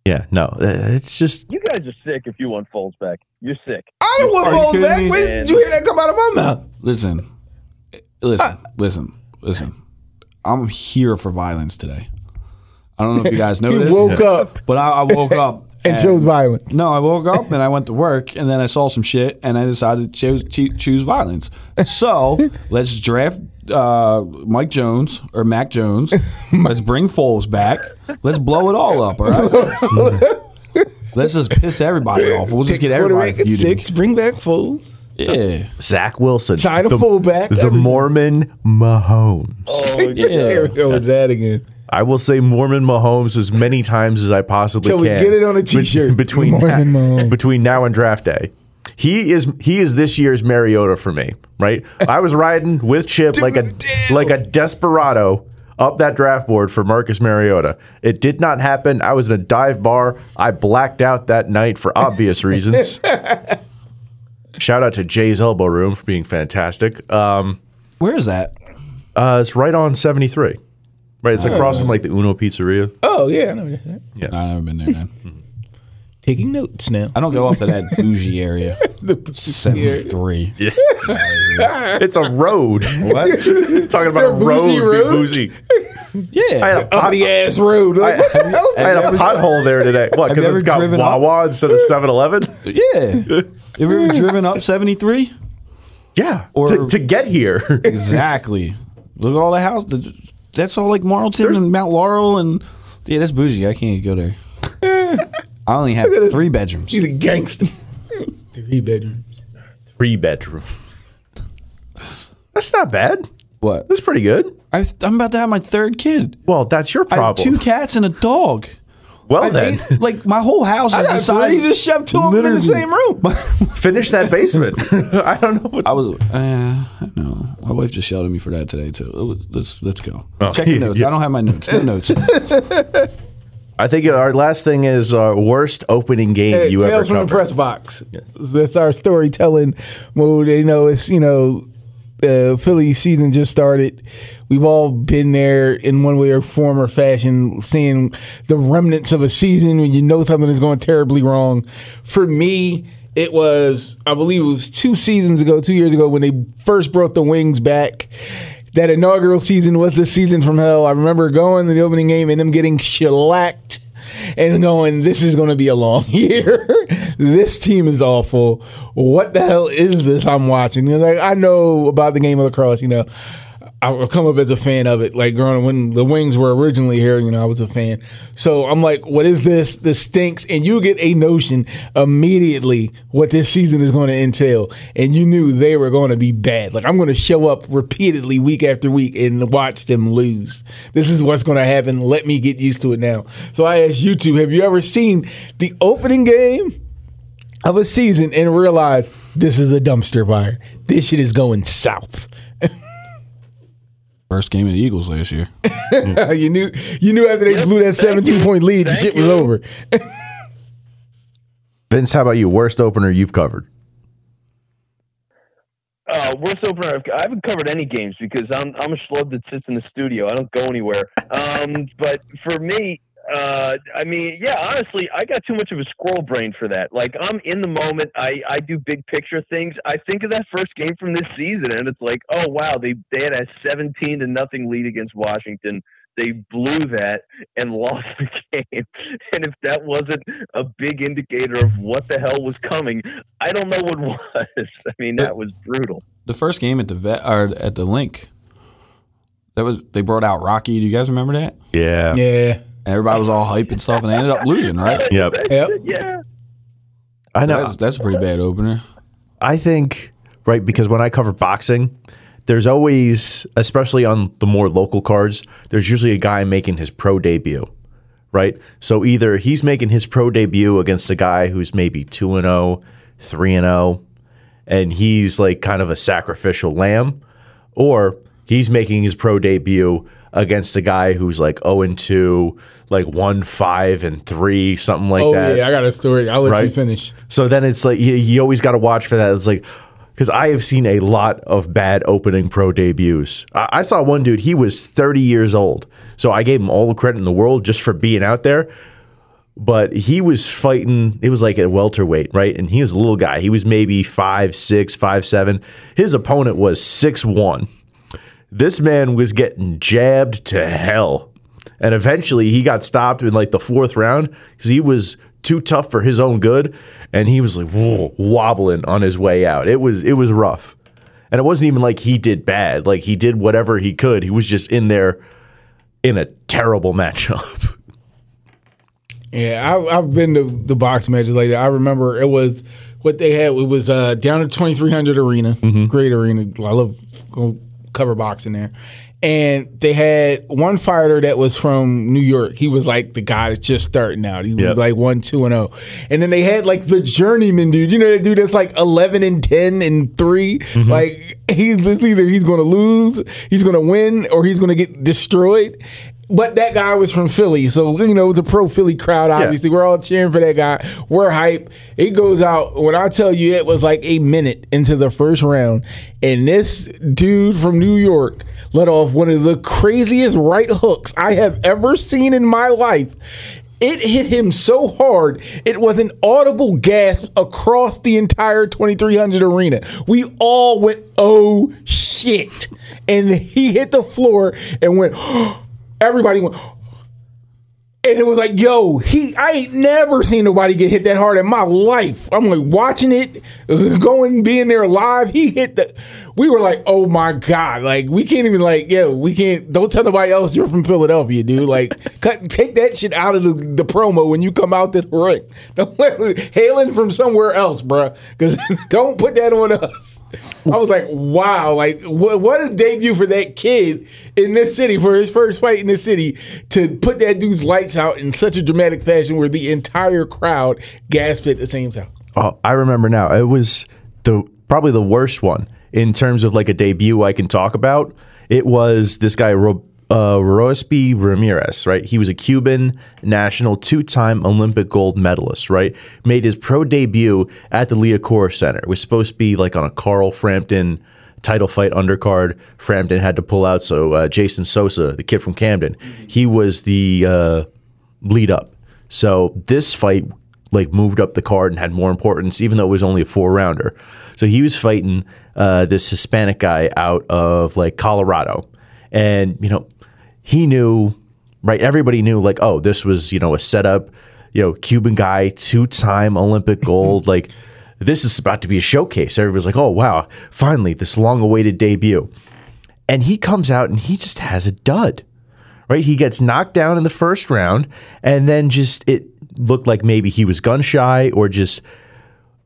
Yeah, no, uh, it's just You guys are sick if you want Foles back. You're sick. I don't want Are you Foles back. When did you hear that come out of my mouth? Listen, listen, listen, listen. I'm here for violence today. I don't know if you guys know You this, woke up but I, I woke up and chose violence. No, I woke up and I went to work and then I saw some shit and I decided to choose, choose violence. So let's draft uh, Mike Jones or Mac Jones. let's bring Foles back. Let's blow it all up, all right? let's just piss everybody off. We'll just get everybody feuding. six. Bring back Foles. Yeah. Zach Wilson, Sign a the, fullback. the Mormon Mahomes. Oh yeah. Here we go with that again. I will say Mormon Mahomes as many times as I possibly Till can. we get it on a bet- t-shirt. between Mormon now, Mahomes. between now and draft day. He is he is this year's Mariota for me, right? I was riding with Chip like a damn. like a desperado up that draft board for Marcus Mariota. It did not happen. I was in a dive bar. I blacked out that night for obvious reasons. Shout out to Jay's Elbow Room for being fantastic. Um, Where is that? uh, it's right on 73. Right, it's across from like the Uno Pizzeria. Oh, yeah. I know that. I've never been there, man. Taking notes now. I don't go up to that bougie area. The- 73. It's a road. What? Talking about a Bougie road, being road? bougie. Yeah. I had a, pot, Uppity ass road. Like, I- what the hell? I had a pothole there today. What? Have you Because it's ever got driven up? Wawa instead of 7-Eleven? Yeah. You ever driven up 73? Yeah. Or- to, to get here. Exactly. Look at all the house. the- That's all like Marlton and Mount Laurel and yeah, that's bougie. I can't go there. I only have three bedrooms. She's a gangster. Three bedrooms. Three bedroom. That's not bad. What? That's pretty good. I, I'm about to have my third kid. Well, that's your I have problem. two cats and a dog. Well I then, ate- like my whole house I is got the size. Just shoved two of them in the Literally. same room. finish that basement. I don't know. What I was, uh, no. My wife just yelled at me for that today too. It was- Let's let's go. Oh, Check your yeah, notes. yeah. I don't have my notes. No notes. I think our last thing is our worst opening game Hey, you ever Tales from the press box. That's our storytelling mode. You know, it's you know, uh, Philly season just started. We've all been there in one way or form or fashion, seeing the remnants of a season when you know something is going terribly wrong. For me, it was I believe it was two seasons ago, two years ago when they first brought the Wings back. That inaugural season was the season from hell. I remember going to the opening game and them getting shellacked and going, this is going to be a long year. this team is awful. What the hell is this I'm watching? Like I know about the game of lacrosse. You know, I've come up as a fan of it. Like growing up when the Wings were originally here, you know, I was a fan. So I'm like, what is this? This stinks. And you get a notion immediately what this season is going to entail. And you knew they were going to be bad. Like I'm going to show up repeatedly week after week and watch them lose. This is what's going to happen. Let me get used to it now. So I asked you two, have you ever seen the opening game of a season and realized this is a dumpster fire? This shit is going south. First game of the Eagles last year. you knew you knew after they Yep, blew that 17 point lead, the Thank shit was over. Vince, how about you? Worst opener you've covered? Uh, worst opener. I've, I haven't covered any games because I'm I'm a schlub that sits in the studio. I don't go anywhere. Um, but for me, uh, I mean, yeah, honestly, I got too much of a squirrel brain for that. Like I'm in the moment. I I do big picture things. I think of that first game from this season, and it's like, oh wow, they they had a 17 to nothing lead against Washington. They blew that and lost the game. And if that wasn't a big indicator of what the hell was coming, I don't know what was. I mean, that was brutal. The first game at the vet or at the Linc. That was they brought out Rocky. Do you guys remember that? Yeah. Yeah. Everybody was all hype and stuff, and they ended up losing, right? Yep. Yep. Yeah. I know. That's, that's a pretty bad opener. I think right because when I cover boxing, there's always, especially on the more local cards, there's usually a guy making his pro debut, right? So either he's making his pro debut against a guy who's maybe two and 0, 3 and 0, and he's like kind of a sacrificial lamb, or he's making his pro debut against a guy who's like 0 and 2, like 1 5 and 3, something like Oh that. yeah, I got a story. I'll let you finish. So then it's like you, you always got to watch for that. It's like because I have seen a lot of bad opening pro debuts. I, I saw one dude; he was 30 years old, so I gave him all the credit in the world just for being out there. But he was fighting. It was like a welterweight, right? And he was a little guy. He was maybe five six, five seven. His opponent was six one. This man was getting jabbed to hell. And eventually he got stopped in like the fourth round because he was too tough for his own good. And he was like whoa, wobbling on his way out. It was it was rough. And it wasn't even like he did bad. Like he did whatever he could. He was just in there in a terrible matchup. Yeah, I, I've been to the box matches like that. I remember it was what they had. It was uh, down at twenty three hundred arena, great arena. I love go cover box in there. And they had one fighter that was from New York. He was like the guy that's just starting out. He was Yep. like one, two, and zero. And then they had like the journeyman dude. You know that dude that's like eleven and ten and 3 mm-hmm. Like he's either he's going to lose, he's going to win, or he's going to get destroyed. But that guy was from Philly, so you know it was a pro Philly crowd. Obviously, we're all cheering for that guy. We're hype. It goes out when I tell you it was like a minute into the first round, and this dude from New York let off one of the craziest right hooks I have ever seen in my life. It hit him so hard, it was an audible gasp across the entire 2300 arena. We all went, oh shit. And he hit the floor and went, oh, everybody went, and it was like, yo, he I ain't never seen nobody get hit that hard in my life. I'm like watching it, going, being there live. He hit the we were like, oh my God. Like, we can't even like, yo, we can't don't tell nobody else you're from Philadelphia, dude. Like, cut take that shit out of the, the promo when you come out to the ring. Hailing from somewhere else, bruh. Cause don't put that on us. I was like, wow, like what, what a debut for that kid in this city for his first fight in this city to put that dude's lights out in such a dramatic fashion where the entire crowd gasped at the same time. Oh, I remember now. It was the probably the worst one in terms of like a debut I can talk about. It was this guy uh, Ramirez, right? He was a Cuban national two-time Olympic gold medalist, right? Made his pro debut at the Liacouras Center. It was supposed to be like on a Carl Frampton title fight undercard. Frampton had to pull out, so uh, Jason Sosa, the kid from Camden, he was the uh, lead up. So this fight like moved up the card and had more importance, even though it was only a four rounder. So he was fighting uh, this Hispanic guy out of like Colorado, and you know he knew right. Everybody knew like oh this was you know a setup. You know Cuban guy, two time Olympic gold, like. This is about to be a showcase. Everybody's like, "Oh wow, finally this long-awaited debut." And he comes out and he just has a dud right? He gets knocked down in the first round, and then just it looked like maybe he was gun shy or just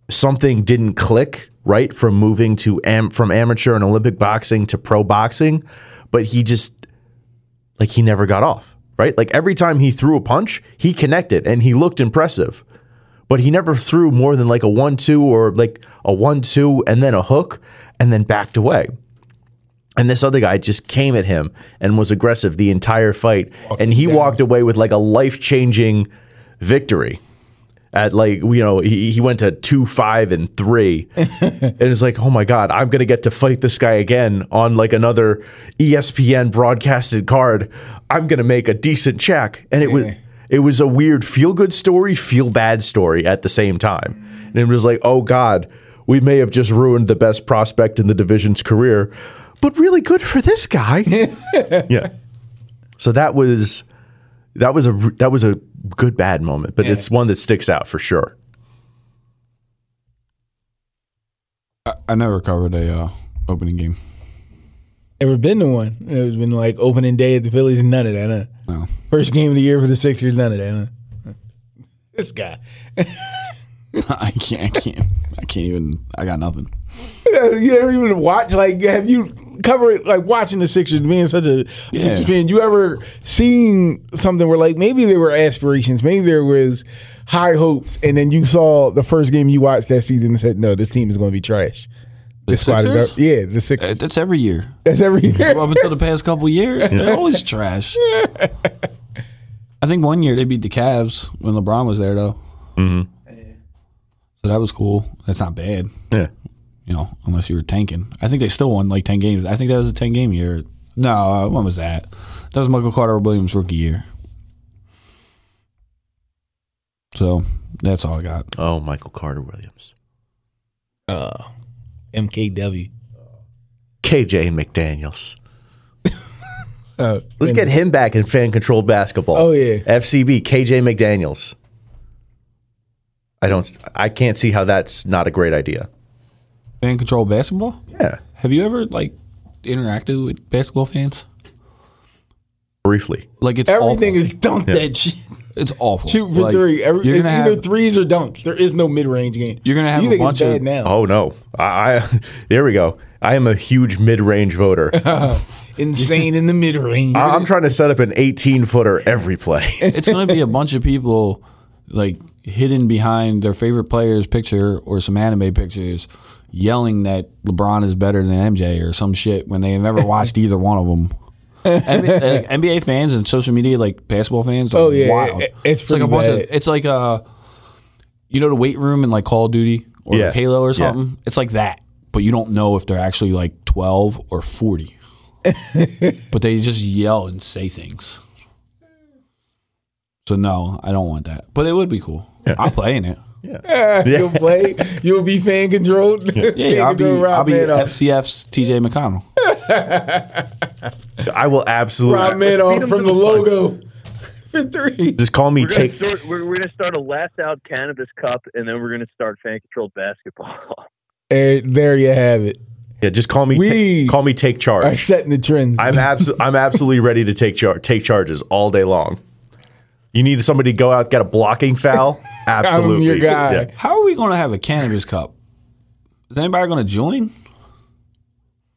something didn't click right from moving to am from amateur and Olympic boxing to pro boxing, but he just like he never got off, right? Like every time he threw a punch, he connected and he looked impressive. But he never threw more than like a 1-2 or like a 1-2 and then a hook and then backed away. And this other guy just came at him and was aggressive the entire fight. and he walked away with like a life changing victory. At like, you know, he, he went to two, five, and three. and it's like, oh my God, I'm going to get to fight this guy again on like another ESPN broadcasted card. I'm going to make a decent check. And it was. It was a weird feel good story, feel bad story at the same time. And it was like, oh God, we may have just ruined the best prospect in the division's career, but really good for this guy. yeah. So that was that was a that was a good bad moment, but it's one that sticks out for sure. I, I never covered a uh, opening game. Ever been to one? It's been like opening day at the Phillies and none of that. Huh? No. First game of the year for the Sixers, none of that. Huh? This guy. I can't. I can't. I can't even. I got nothing. You ever even watch like have you covered like watching the Sixers being such a Sixers fan? You ever seen something where like maybe there were aspirations, maybe there was high hopes, and then you saw the first game you watched that season and said, "No, this team is going to be trash." The This squad is Sixers? about- yeah, the Sixers. Uh, That's every year. That's every year. Up until the past couple years, they're always trash. I think one year they beat the Cavs when LeBron was there, though. Mm-hmm. So that was cool. That's not bad, Yeah. You know, unless you were tanking. I think they still won like ten games. I think that was a ten game year. No, uh, when was that? That was Michael Carter Williams' rookie year. So that's all I got. Oh, Michael Carter Williams. Uh, MKW. KJ McDaniels. Uh, Let's get him back in fan controlled basketball. Oh, yeah. FCB, KJ McDaniels. I don't I can't see how that's not a great idea. Fan control basketball. Yeah. Have you ever like interacted with basketball fans? Briefly. Like it's everything awful. is dunk that shit. it's awful. Shoot for Like, three. Every, it's either have threes or dunks. There is no mid range game. You're gonna have you a think bunch it's bad of- now. Oh no. I, I there we go. I am a huge mid range voter. Insane in the mid range. I'm trying to set up an 18 footer every play. it's going to be a bunch of people like hidden behind their favorite player's picture or some anime pictures yelling that LeBron is better than MJ or some shit when they have never watched either one of them. NBA, like, NBA fans and social media, like basketball fans, are Oh, yeah, wild. it- it's like a bunch bad. of. It's like uh, you know, the weight room in like Call of Duty or Yeah. like Halo or Yeah. something. It's like that, but you don't know if they're actually like twelve or forty. but they just yell and say things. So no, I don't want that. But it would be cool. I'm playing it. You'll play. You'll be fan controlled. Yeah, I'll be, I'll be FCF's TJ McConnell. I will absolutely Rob Manoff Feed 'em from the the logo for three. just call me We're gonna, take start, we're, we're gonna start a last out cannabis cup, and then we're gonna start fan controlled basketball. And there you have it. yeah, just call me We ta- call me take charge. Are charge. setting the trends. I'm abso- I'm absolutely ready to take char- take charges all day long. You need somebody to go out get a blocking foul? Absolutely. I'm your guy. Yeah. How are we going to have a cannabis cup? Is anybody going to join?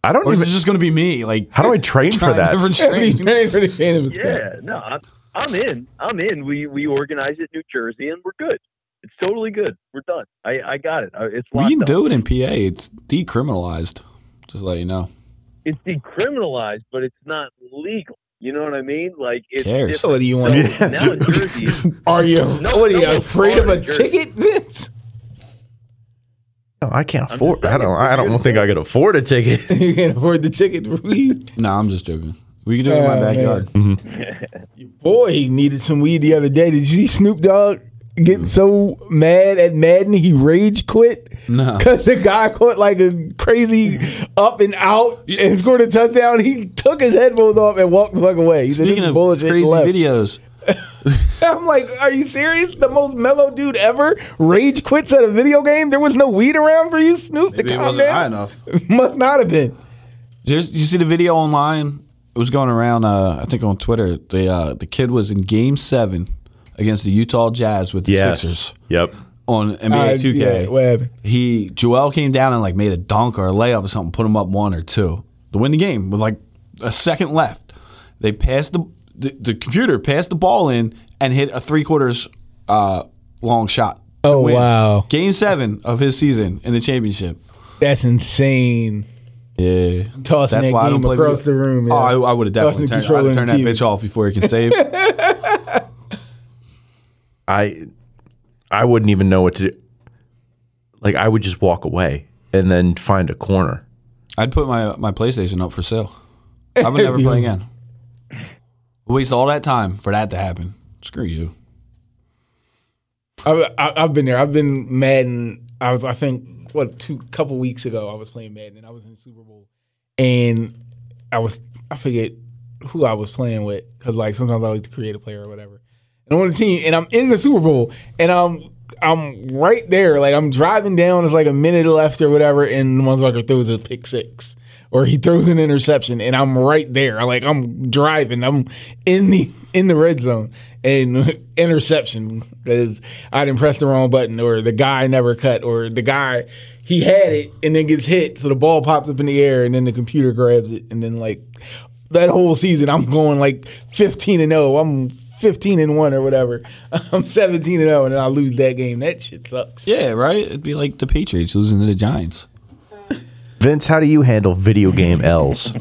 I don't Or is even. it just going to be me? Like, How do I train for that? different He's strains? for the Phantom Scout. Yeah, no, I'm, I'm in. I'm in. We we organize it in New Jersey, and we're good. It's totally good. We're done. I, I got it. It's We can up. do it in PA. It's decriminalized. Just to let you know. It's decriminalized, but it's not legal. You know what I mean? Like it's Cares? different. What do you want? So now in Jersey, Are you? No, what are you afraid of a ticket, Vince? No, I can't I'm afford. I don't. I don't think I could afford a ticket. you can't afford the ticket for weed. No, I'm just joking. We can do it in my Oh, backyard. Mm-hmm. Boy, he needed some weed the other day. Did you see Snoop Dogg get so mad at Madden he rage quit? No. Because the guy caught like a crazy up and out and scored a touchdown. He took his headphones off and walked the fuck away. He said, Speaking "This is of bullshit," crazy left. videos, I'm like, are you serious? The most mellow dude ever rage quits at a video game? There was no weed around for you, Snoop, maybe to it wasn't high enough. Must not have been. Just, you see the video online? It was going around. Uh, I think on Twitter. The uh, the kid was in Game Seven against the Utah Jazz with the yes. Sixers Yep. on NBA Uh, 2K. yeah, he Joel came down and like made a dunk or a layup or something, put him up one or two to win the game with like a second left. They passed the the, the computer passed the ball in and hit a three quarters uh, long shot. Oh, win. wow. Game seven of his season in the championship. That's insane. Yeah, Tossing that I game play across video- the room. Oh. I, I would have definitely the turned, I'd controller have turned that the bitch off before he can save. I I wouldn't even know what to do. Like I would just walk away and then find a corner. I'd put my my PlayStation up for sale. I would never play again. Waste all that time for that to happen. Screw you. I've, I- I've been there. I've been Madden. I was, I think, what two couple weeks ago, I was playing Madden and I was in the Super Bowl, and I was I forget who I was playing with because like sometimes I like to create a player or whatever. And I'm on the team, and I'm in the Super Bowl, and I'm I'm right there. Like I'm driving down. It's like a minute left or whatever, and the motherfucker throws a pick six. Or he throws an interception, and I'm right there. Like I'm driving, I'm in the in the red zone, and interception because I didn't press the wrong button, or the guy never cut, or the guy he had it and then gets hit, so the ball pops up in the air, and then the computer grabs it, and then like that whole season, I'm going like 15 and 0. I'm 15 and one or whatever. I'm 17 and 0, and then I lose that game. That shit sucks. Yeah, right. It'd be like the Patriots losing to the Giants. Vince, how do you handle video game L's?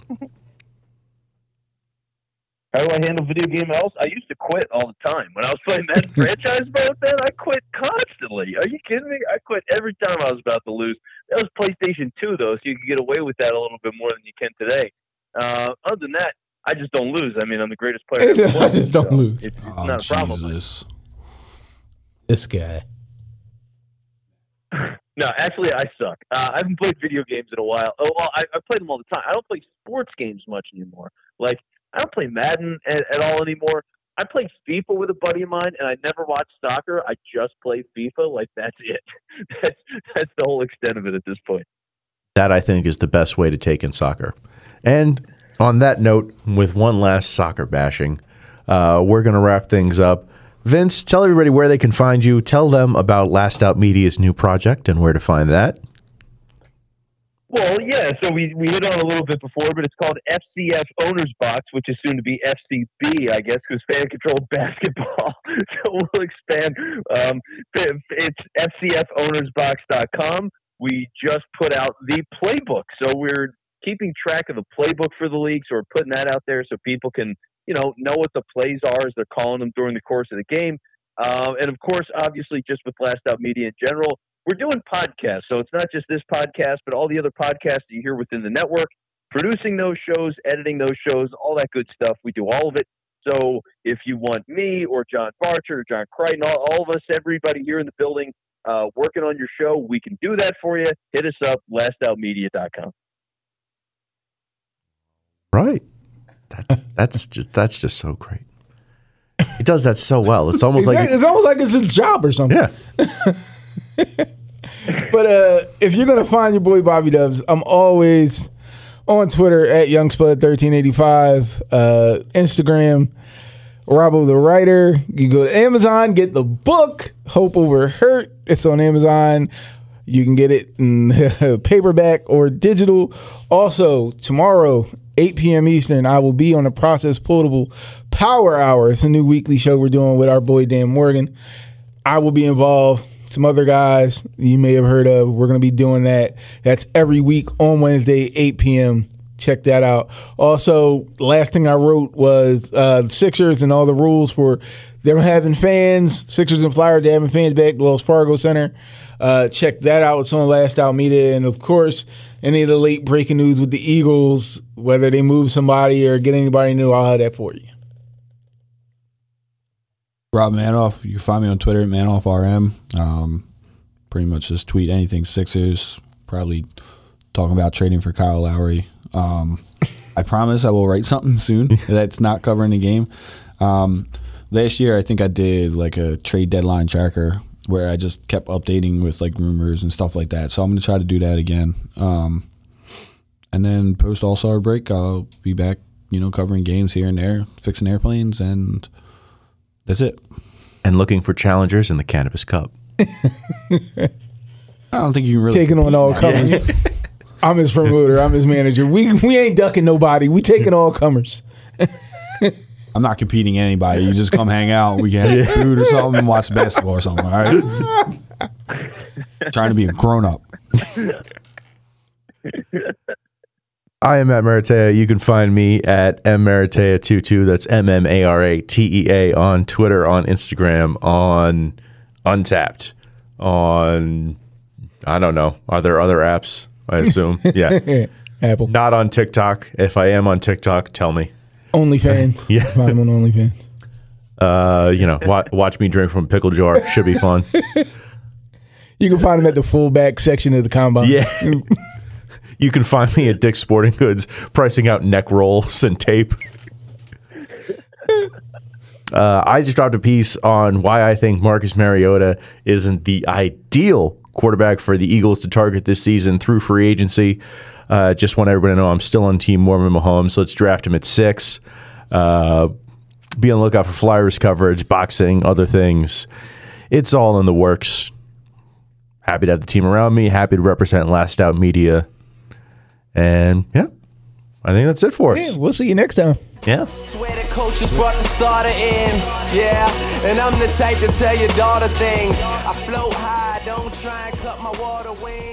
How do I handle video game else? I used to quit all the time. When I was playing that franchise mode, then I quit constantly. Are you kidding me? I quit every time I was about to lose. That was PlayStation 2, though, so you could get away with that a little bit more than you can today. Uh, other than that, I just don't lose. I mean, I'm the greatest player. ever I played, just don't so lose. It's, it's Oh, not a problem. Jesus. This guy. No, actually, I suck. Uh, I haven't played video games in a while. Oh, well, I, I play them all the time. I don't play sports games much anymore. Like, I don't play Madden at, at all anymore. I play FIFA with a buddy of mine, and I never watch soccer. I just play FIFA. Like, that's it. that's that's the whole extent of it at this point. That I think is the best way to take in soccer. And on that note, with one last soccer bashing, uh, we're going to wrap things up. Vince, tell everybody where they can find you. Tell them about Last Out Media's new project and where to find that. Well, yeah. So we, we hit on a little bit before, but it's called FCF Owners Box, which is soon to be FCB, I guess, because fan controlled basketball. so we'll expand. Um, it's FCFOwnersBox.com. We just put out the playbook, so we're keeping track of the playbook for the league. So putting that out there so people can, you know, know what the plays are as they're calling them during the course of the game. Um, and of course, obviously, just with Last Out Media in general, we're doing podcasts. So it's not just this podcast, but all the other podcasts that you hear within the network, producing those shows, editing those shows, all that good stuff. We do all of it. So if you want me or John Barcher or John Crichton, all, all of us, everybody here in the building uh, working on your show, we can do that for you. Hit us up, lastoutmedia.com. Right. That, that's just that's just so great. He does that so well. It's almost It's, like it's almost like it's his job or something. yeah. But uh, if you're gonna find your boy Bobby Dubs, I'm always on Twitter at YoungSpud1385, uh, Instagram, Robbo the Writer. You can go to Amazon, get the book Hope Over Hurt. It's on Amazon. You can get it in paperback or digital. Also, tomorrow, 8 p.m. Eastern, I will be on the Process Portable Power Hour. It's a new weekly show we're doing with our boy Dan Morgan. I will be involved. Some other guys you may have heard of. We're going to be doing that. That's every week on Wednesday, 8 p.m. Check that out. Also, last thing I wrote was uh, Sixers and all the rules for them having fans. Sixers and Flyers, they having fans back at Wells Fargo Center. Uh, check that out. It's on Last Out Media. And of course, any of the late breaking news with the Eagles, whether they move somebody or get anybody new, I'll have that for you. Rob Manoff. You can find me on Twitter at ManoffRM. Um, pretty much just tweet anything Sixers. Probably talking about trading for Kyle Lowry. Um, I promise I will write something soon that's not covering the game. Um, last year, I think I did like a trade deadline tracker where I just kept updating with like rumors and stuff like that. So I'm going to try to do that again. Um, and then post All Star break, I'll be back, you know, covering games here and there, fixing airplanes, and that's it. And looking for challengers in the Cannabis Cup. I don't think you can really Taking on all comers. I'm his promoter. I'm his manager. We we ain't ducking nobody. We taking all comers. I'm not competing anybody. You just come hang out. We can have food or something, and watch basketball or something. All right. Trying to be a grown up. I am at Maratea. You can find me at mmaratea22. That's M M A R A T E A on Twitter, on Instagram, on Untappd, on I don't know. Are there other apps? I assume. Yeah. Apple. Not on TikTok. If I am on TikTok, tell me. OnlyFans. Yeah. Find him on OnlyFans. Uh, you know, watch, watch me drink from a pickle jar. Should be fun. You can find him at the fullback section of the combine. Yeah. You can find me at Dick's Sporting Goods pricing out neck rolls and tape. Uh, I just dropped a piece on why I think Marcus Mariota isn't the ideal quarterback for the Eagles to target this season through free agency. Uh, just want everybody to know I'm still on Team Mormon Mahomes. Let's draft him at six. Uh, be on the lookout for Flyers coverage, boxing, other things. It's all in the works. Happy to have the team around me. Happy to represent Last Out Media. And yeah, I think that's it for Yeah, us. we'll see you next time. Yeah. Swear the coaches brought the starter in, yeah. And I'm the type to tell your daughter things. I float high, don't try and cut my water wings.